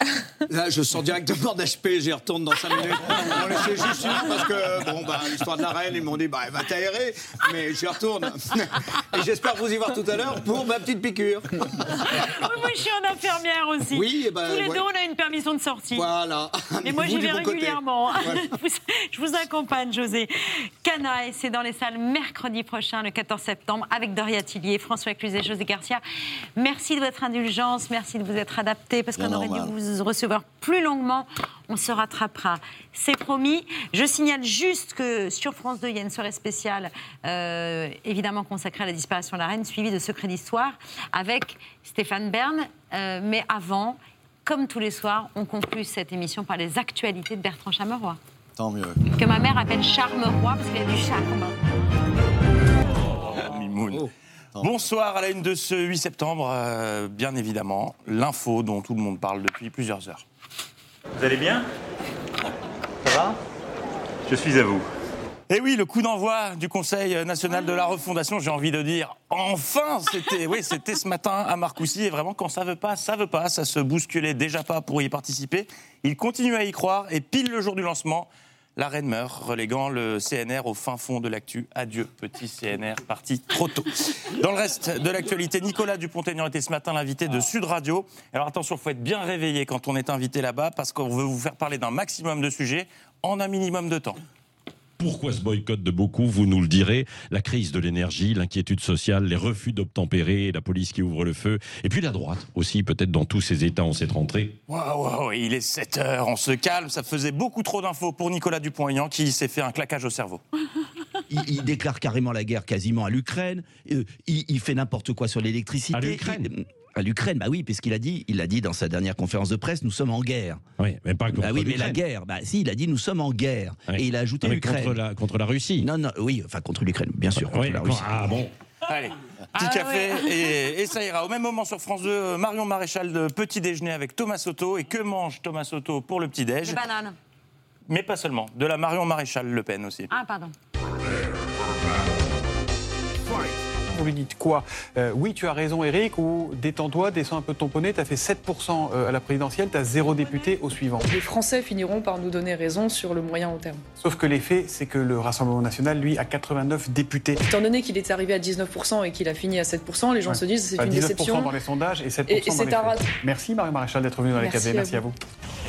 *laughs* Là, je sors directement d'HP, j'y retourne dans 5 minutes. On laissait juste une parce que, bon, bah, l'histoire de la reine, ils m'ont dit, bah, elle va t'aérer, mais j'y retourne. *laughs* Et j'espère vous y voir tout à l'heure pour ma petite piqûre. *laughs* Oui, Moi, je suis en infirmière aussi. Oui, eh ben, Tous les ouais. deux, on a une permission de sortie. Voilà. Et moi, j'y vais régulièrement. Je vous accompagne, José. Canaille, c'est dans les salles mercredi prochain, le 14 septembre, avec Doria Tillier, François Cluzet, José Garcia. Merci de votre indulgence, merci de vous être adapté, parce qu'on aurait dû vous recevoir plus longuement. On se rattrapera. C'est promis. Je signale juste que sur France 2, il y a une soirée spéciale, euh, évidemment consacrée à la disparition de la reine, suivie de Secrets d'Histoire, avec Stéphane Bern. Euh, mais avant, comme tous les soirs, on conclut cette émission par les actualités de Bertrand Chameroy, Tant mieux. que ma mère appelle Charmeroy parce qu'il a du charme. Mimoun. Bonsoir à la une de ce 8 septembre, euh, bien évidemment, l'info dont tout le monde parle depuis plusieurs heures. Vous allez bien? Ça va? Je suis à vous. Et Eh oui, le coup d'envoi du Conseil national de la refondation, j'ai envie de dire, enfin, c'était oui, c'était ce matin à Marcoussis. Et vraiment, quand ça veut pas, ça veut pas, ça se bousculait déjà pas pour y participer. Il continue à y croire et pile le jour du lancement, la reine meurt, reléguant le CNR au fin fond de l'actu. Adieu, petit CNR, parti trop tôt. Dans le reste de l'actualité, Nicolas Dupont-Aignan était ce matin l'invité de Sud Radio. Alors attention, faut être bien réveillé quand on est invité là-bas parce qu'on veut vous faire parler d'un maximum de sujets en un minimum de temps. Pourquoi ce boycott de beaucoup Vous nous le direz. La crise de l'énergie, l'inquiétude sociale, les refus d'obtempérer, la police qui ouvre le feu. Et puis la droite aussi, peut-être dans tous ces États en cette rentrée. Waouh, waouh, il est 7 heures, on se calme, ça faisait beaucoup trop d'infos pour Nicolas Dupont-Aignan qui s'est fait un claquage au cerveau. *laughs* Il, il déclare carrément la guerre quasiment à l'Ukraine. Euh, il, il fait n'importe quoi sur l'électricité. À l'Ukraine Il- À l'Ukraine, bah oui, puisqu'il a dit, il a dit dans sa dernière conférence de presse, nous sommes en guerre. Oui, mais pas contre Bah oui, mais la guerre, bah si, il a dit nous sommes en guerre. Et il a ajouté l'Ukraine. contre la, contre la Russie. Non, non, oui, enfin contre l'Ukraine, bien sûr, contre Oui, la Russie. ah bon Allez, petit Ah café et, et ça ira. Au même moment sur France 2, euh, Marion Maréchal de petit déjeuner avec Thomas Soto. Et que mange Thomas Soto pour le petit déj? Des bananes. Mais pas seulement, de la Marion Maréchal Le Pen aussi. Ah, pardon. Vous lui dites quoi Euh, Oui, tu as raison, Eric, ou détends-toi, descends un peu de ton poney, tu as fait 7% à la présidentielle, tu as zéro député au suivant. Les Français finiront par nous donner raison sur le moyen long terme. Sauf que les faits, c'est que le Rassemblement national, lui, a 89 députés. Étant donné qu'il est arrivé à 19% et qu'il a fini à 7%, les gens Ouais. se disent c'est Bah, une 19% déception. dans les sondages et 7% Et- et dans c'est les un. Merci Marie Maréchal d'être venue dans les Merci à Merci à vous. vous.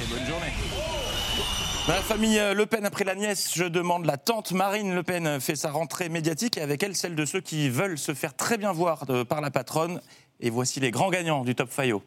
Et bonne journée. Dans la famille euh, Le Pen, après la nièce, je demande la tante Marine Le Pen fait sa rentrée médiatique et avec elle celle de ceux qui veulent se faire très bien voir de- par la patronne. Et voici les grands gagnants du Top Fayot.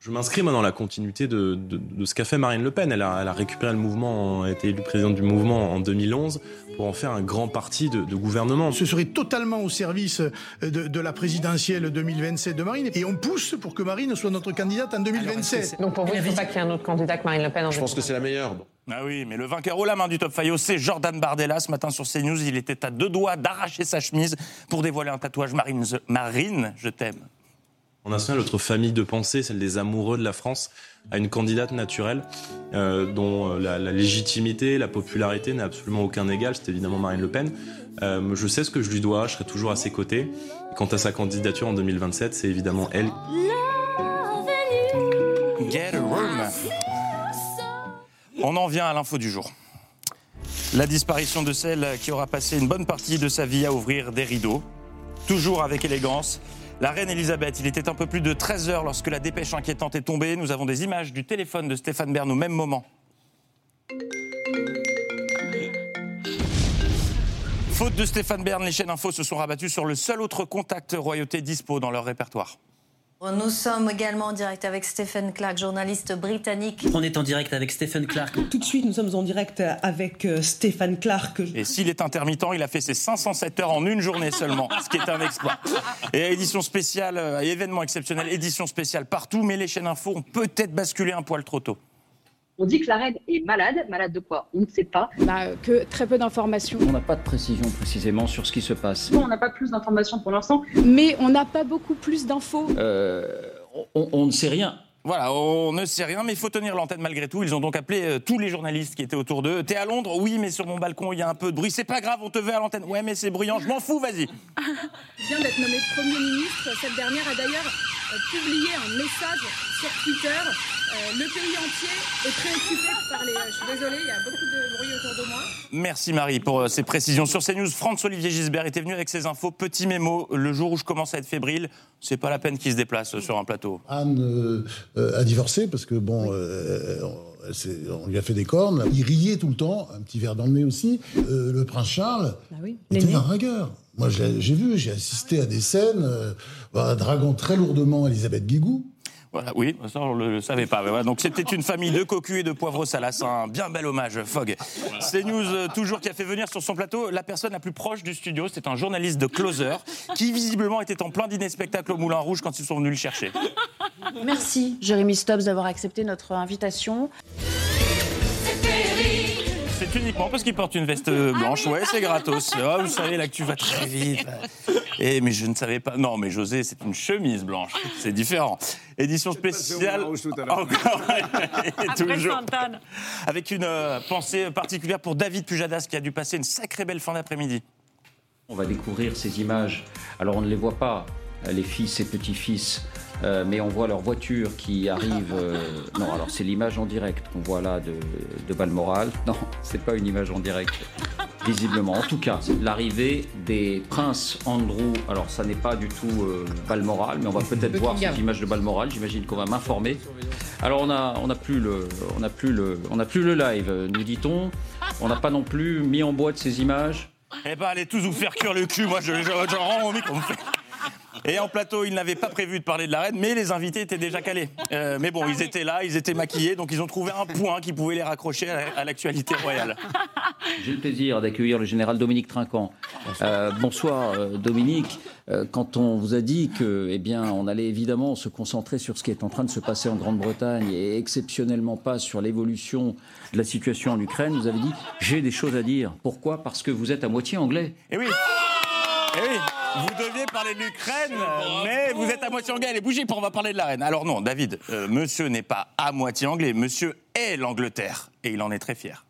Je m'inscris moi dans la continuité de, de- de ce qu'a fait Marine Le Pen. Elle a, elle a récupéré le mouvement, a été élue présidente du mouvement en 2011 pour en faire un grand parti de, de gouvernement. Ce serait totalement au service de, de la présidentielle 2027 de Marine. Et on pousse pour que Marine soit notre candidate en 2027. Donc pour vous, il ne faut pas qu'il y ait un autre candidat que Marine Le Pen en Je pense que c'est la meilleure. Ah oui, mais le vainqueur haut la main du Top Fayot, c'est Jordan Bardella. Ce matin sur CNews, il était à deux doigts d'arracher sa chemise pour dévoiler un tatouage Marine, Marine je t'aime. En national, notre famille de pensée, celle des amoureux de la France, a une candidate naturelle euh, dont euh, la, la légitimité, la popularité n'a absolument aucun égal. C'est évidemment Marine Le Pen. Euh, je sais ce que je lui dois, je serai toujours à ses côtés. Quant à sa candidature en 2027, c'est évidemment elle Get a room. On en vient à l'info du jour. La disparition de celle qui aura passé une bonne partie de sa vie à ouvrir des rideaux. Toujours avec élégance. La reine Elisabeth, il était un peu plus de 13 heures lorsque la dépêche inquiétante est tombée. Nous avons des images du téléphone de Stéphane Bern au même moment. Faute de Stéphane Bern, les chaînes info se sont rabattues sur le seul autre contact royauté dispo dans leur répertoire. Nous sommes également en direct avec Stephen Clark, journaliste britannique. On est en direct avec Stephen Clark. Tout de suite, nous sommes en direct avec euh, Stéphane Clark. Et s'il est intermittent, il a fait ses 507 heures en une journée seulement, ce qui est un exploit. Et édition spéciale, euh, événement exceptionnel, édition spéciale partout, mais les chaînes info ont peut-être basculé un poil trop tôt. On dit que la reine est malade. Malade de quoi? On ne sait pas. que très peu d'informations. On n'a pas de précision précisément sur ce qui se passe. On n'a pas plus d'informations pour l'instant. Mais on n'a pas beaucoup plus d'infos. Euh, on, on ne sait rien. Voilà, on ne sait rien, mais il faut tenir l'antenne malgré tout. Ils ont donc appelé euh, tous les journalistes qui étaient autour d'eux. T'es à Londres? Oui, mais sur mon balcon, il y a un peu de bruit. C'est pas grave, on te veut à l'antenne. Ouais, mais c'est bruyant, je m'en fous, vas-y. *laughs* vient d'être nommé Premier ministre. Cette dernière a d'ailleurs euh, publié un message sur Twitter. Euh, le pays entier est préoccupé par les... Je suis désolée, il y a beaucoup de bruit autour de moi. Merci Marie pour euh, ces précisions. Sur CNews, Franz-Olivier Gisbert était venu avec ses infos. Petit mémo, le jour où je commence à être fébrile, c'est pas la peine qu'il se déplace euh, sur un plateau. Anne euh, euh, a divorcé parce que bon, euh, on, lui a fait des cornes. Il riait tout le temps, un petit verre dans le nez aussi. Euh, le prince Charles était un ragueur. Moi, j'ai vu, j'ai assisté à des scènes, euh, bah, draguant très lourdement Elisabeth Guigou. Voilà, oui, ça on ne le savait pas. mais voilà. Donc c'était une famille de cocus et de poivre salas. Un bien bel hommage, Fogg. C'est News euh, toujours qui a fait venir sur son plateau la personne la plus proche du studio. C'est un journaliste de Closer qui visiblement était en plein dîner spectacle au Moulin Rouge quand ils sont venus le chercher. Merci, Jérémy Stubbs, d'avoir accepté notre invitation. Uniquement parce qu'il porte une veste blanche. Ouais, c'est gratos. *laughs* Oh, vous savez, là que tu vas très vite. Et mais je ne savais pas. Non, mais José, c'est une chemise blanche. C'est différent. Édition spéciale. Encore *laughs* et toujours. Avec une euh, pensée particulière pour David Pujadas qui a dû passer une sacrée belle fin d'après-midi. On va découvrir ces images. Alors on ne les voit pas, euh, les fils et petits-fils, euh, mais on voit leur voiture qui arrive. euh, *laughs* Non, alors c'est l'image en direct qu'on voit là de, de Balmoral. *laughs* Non, c'est pas une image en direct, visiblement. En tout cas, c'est l'arrivée des princes Andrew. Alors ça n'est pas du tout euh, Balmoral, mais on va *laughs* peut-être voir cette image de Balmoral. J'imagine qu'on va m'informer. Alors on a, on a plus le, on a plus le, on a plus le live, nous dit-on. On n'a pas non plus mis en boîte ces images. Eh ben, allez tous vous faire cuire le cul. Moi, je, je, je rends au micro. Et en plateau, ils n'avaient pas prévu de parler de la reine, mais les invités étaient déjà calés. Euh, mais bon, ils étaient là, ils étaient maquillés, donc ils ont trouvé un point qui pouvait les raccrocher à l'actualité royale. *laughs* J'ai le plaisir d'accueillir le général Dominique Trinquant. Euh, bonsoir euh, Dominique. Euh, quand on vous a dit que, eh bien, on allait évidemment se concentrer sur ce qui est en train de se passer en Grande-Bretagne et exceptionnellement pas sur l'évolution de la situation en Ukraine, vous avez dit j'ai des choses à dire. Pourquoi? Parce que vous êtes à moitié anglais. Eh oui. Eh oui, vous deviez parler de l'Ukraine, mais vous êtes à moitié anglais. Allez, bougez, pour on va parler de la reine. Alors non, David, euh, monsieur n'est pas à moitié anglais, monsieur est l'Angleterre, et il en est très fier.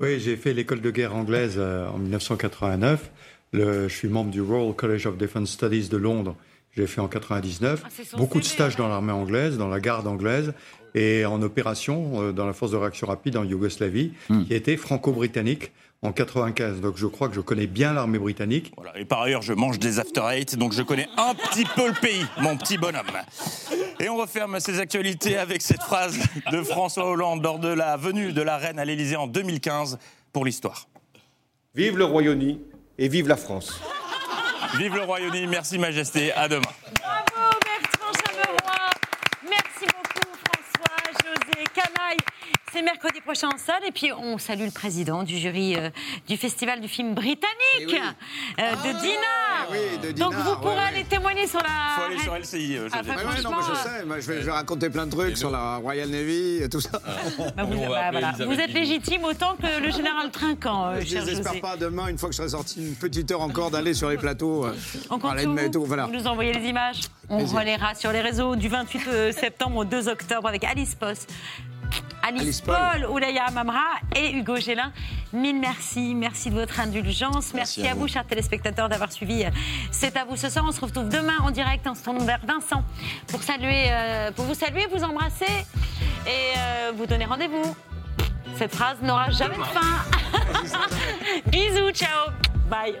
Oui, j'ai fait l'école de guerre anglaise euh, en 1989. Le- je suis membre du Royal College of Defence Studies de Londres. J'ai fait en 99. Beaucoup de stages dans l'armée anglaise, dans la garde anglaise et en opération euh, dans la force de réaction rapide en Yougoslavie, qui a été franco-britannique en 95. Donc je crois que je connais bien l'armée britannique. Voilà. Et par ailleurs, je mange des after eight, donc je connais un petit peu le pays, mon petit bonhomme. Et on referme ces actualités avec cette phrase de François Hollande lors de la venue de la reine à l'Élysée en 2015 pour l'histoire. Vive le Royaume-Uni et vive la France. Vive le Royaume-Uni, merci Majesté, à demain. Bravo Bertrand Chameroy. Merci beaucoup François, José, Canaille. C'est mercredi prochain en salle et puis on salue le président du jury euh, du festival du film britannique euh, de Dinah. Eh oui, de Donc Dinah, vous pourrez ouais. aller témoigner sur la. Faut aller sur LCI, euh, Ah, Ouais, non, mais je sais, moi, je, vais, je vais raconter plein de trucs sur la Royal Navy et tout ça. *laughs* Bah, vous, bah, voilà. Vous êtes légitime autant que le général Trinquant, euh, je désespère José. pas demain, une fois que je serai sorti, une petite heure encore d'aller sur les plateaux. euh, On compte de vous. métaux, voilà. Vous nous envoyez les images. On relaiera sur les réseaux du 28 euh, septembre au 2 octobre avec Alice Post. Alice, Alice Paul, Paul. Oulaya Mamra et Hugo Gélin. Mille merci. Merci de votre indulgence. Merci, Merci à vous, vous. chers téléspectateurs, d'avoir suivi euh, C'est à vous ce soir. On se retrouve demain en direct. On se vers Vincent pour, saluer, euh, pour vous saluer, vous embrasser et euh, vous donner rendez-vous. Cette phrase n'aura jamais de fin. *laughs* Bisous, ciao. Bye.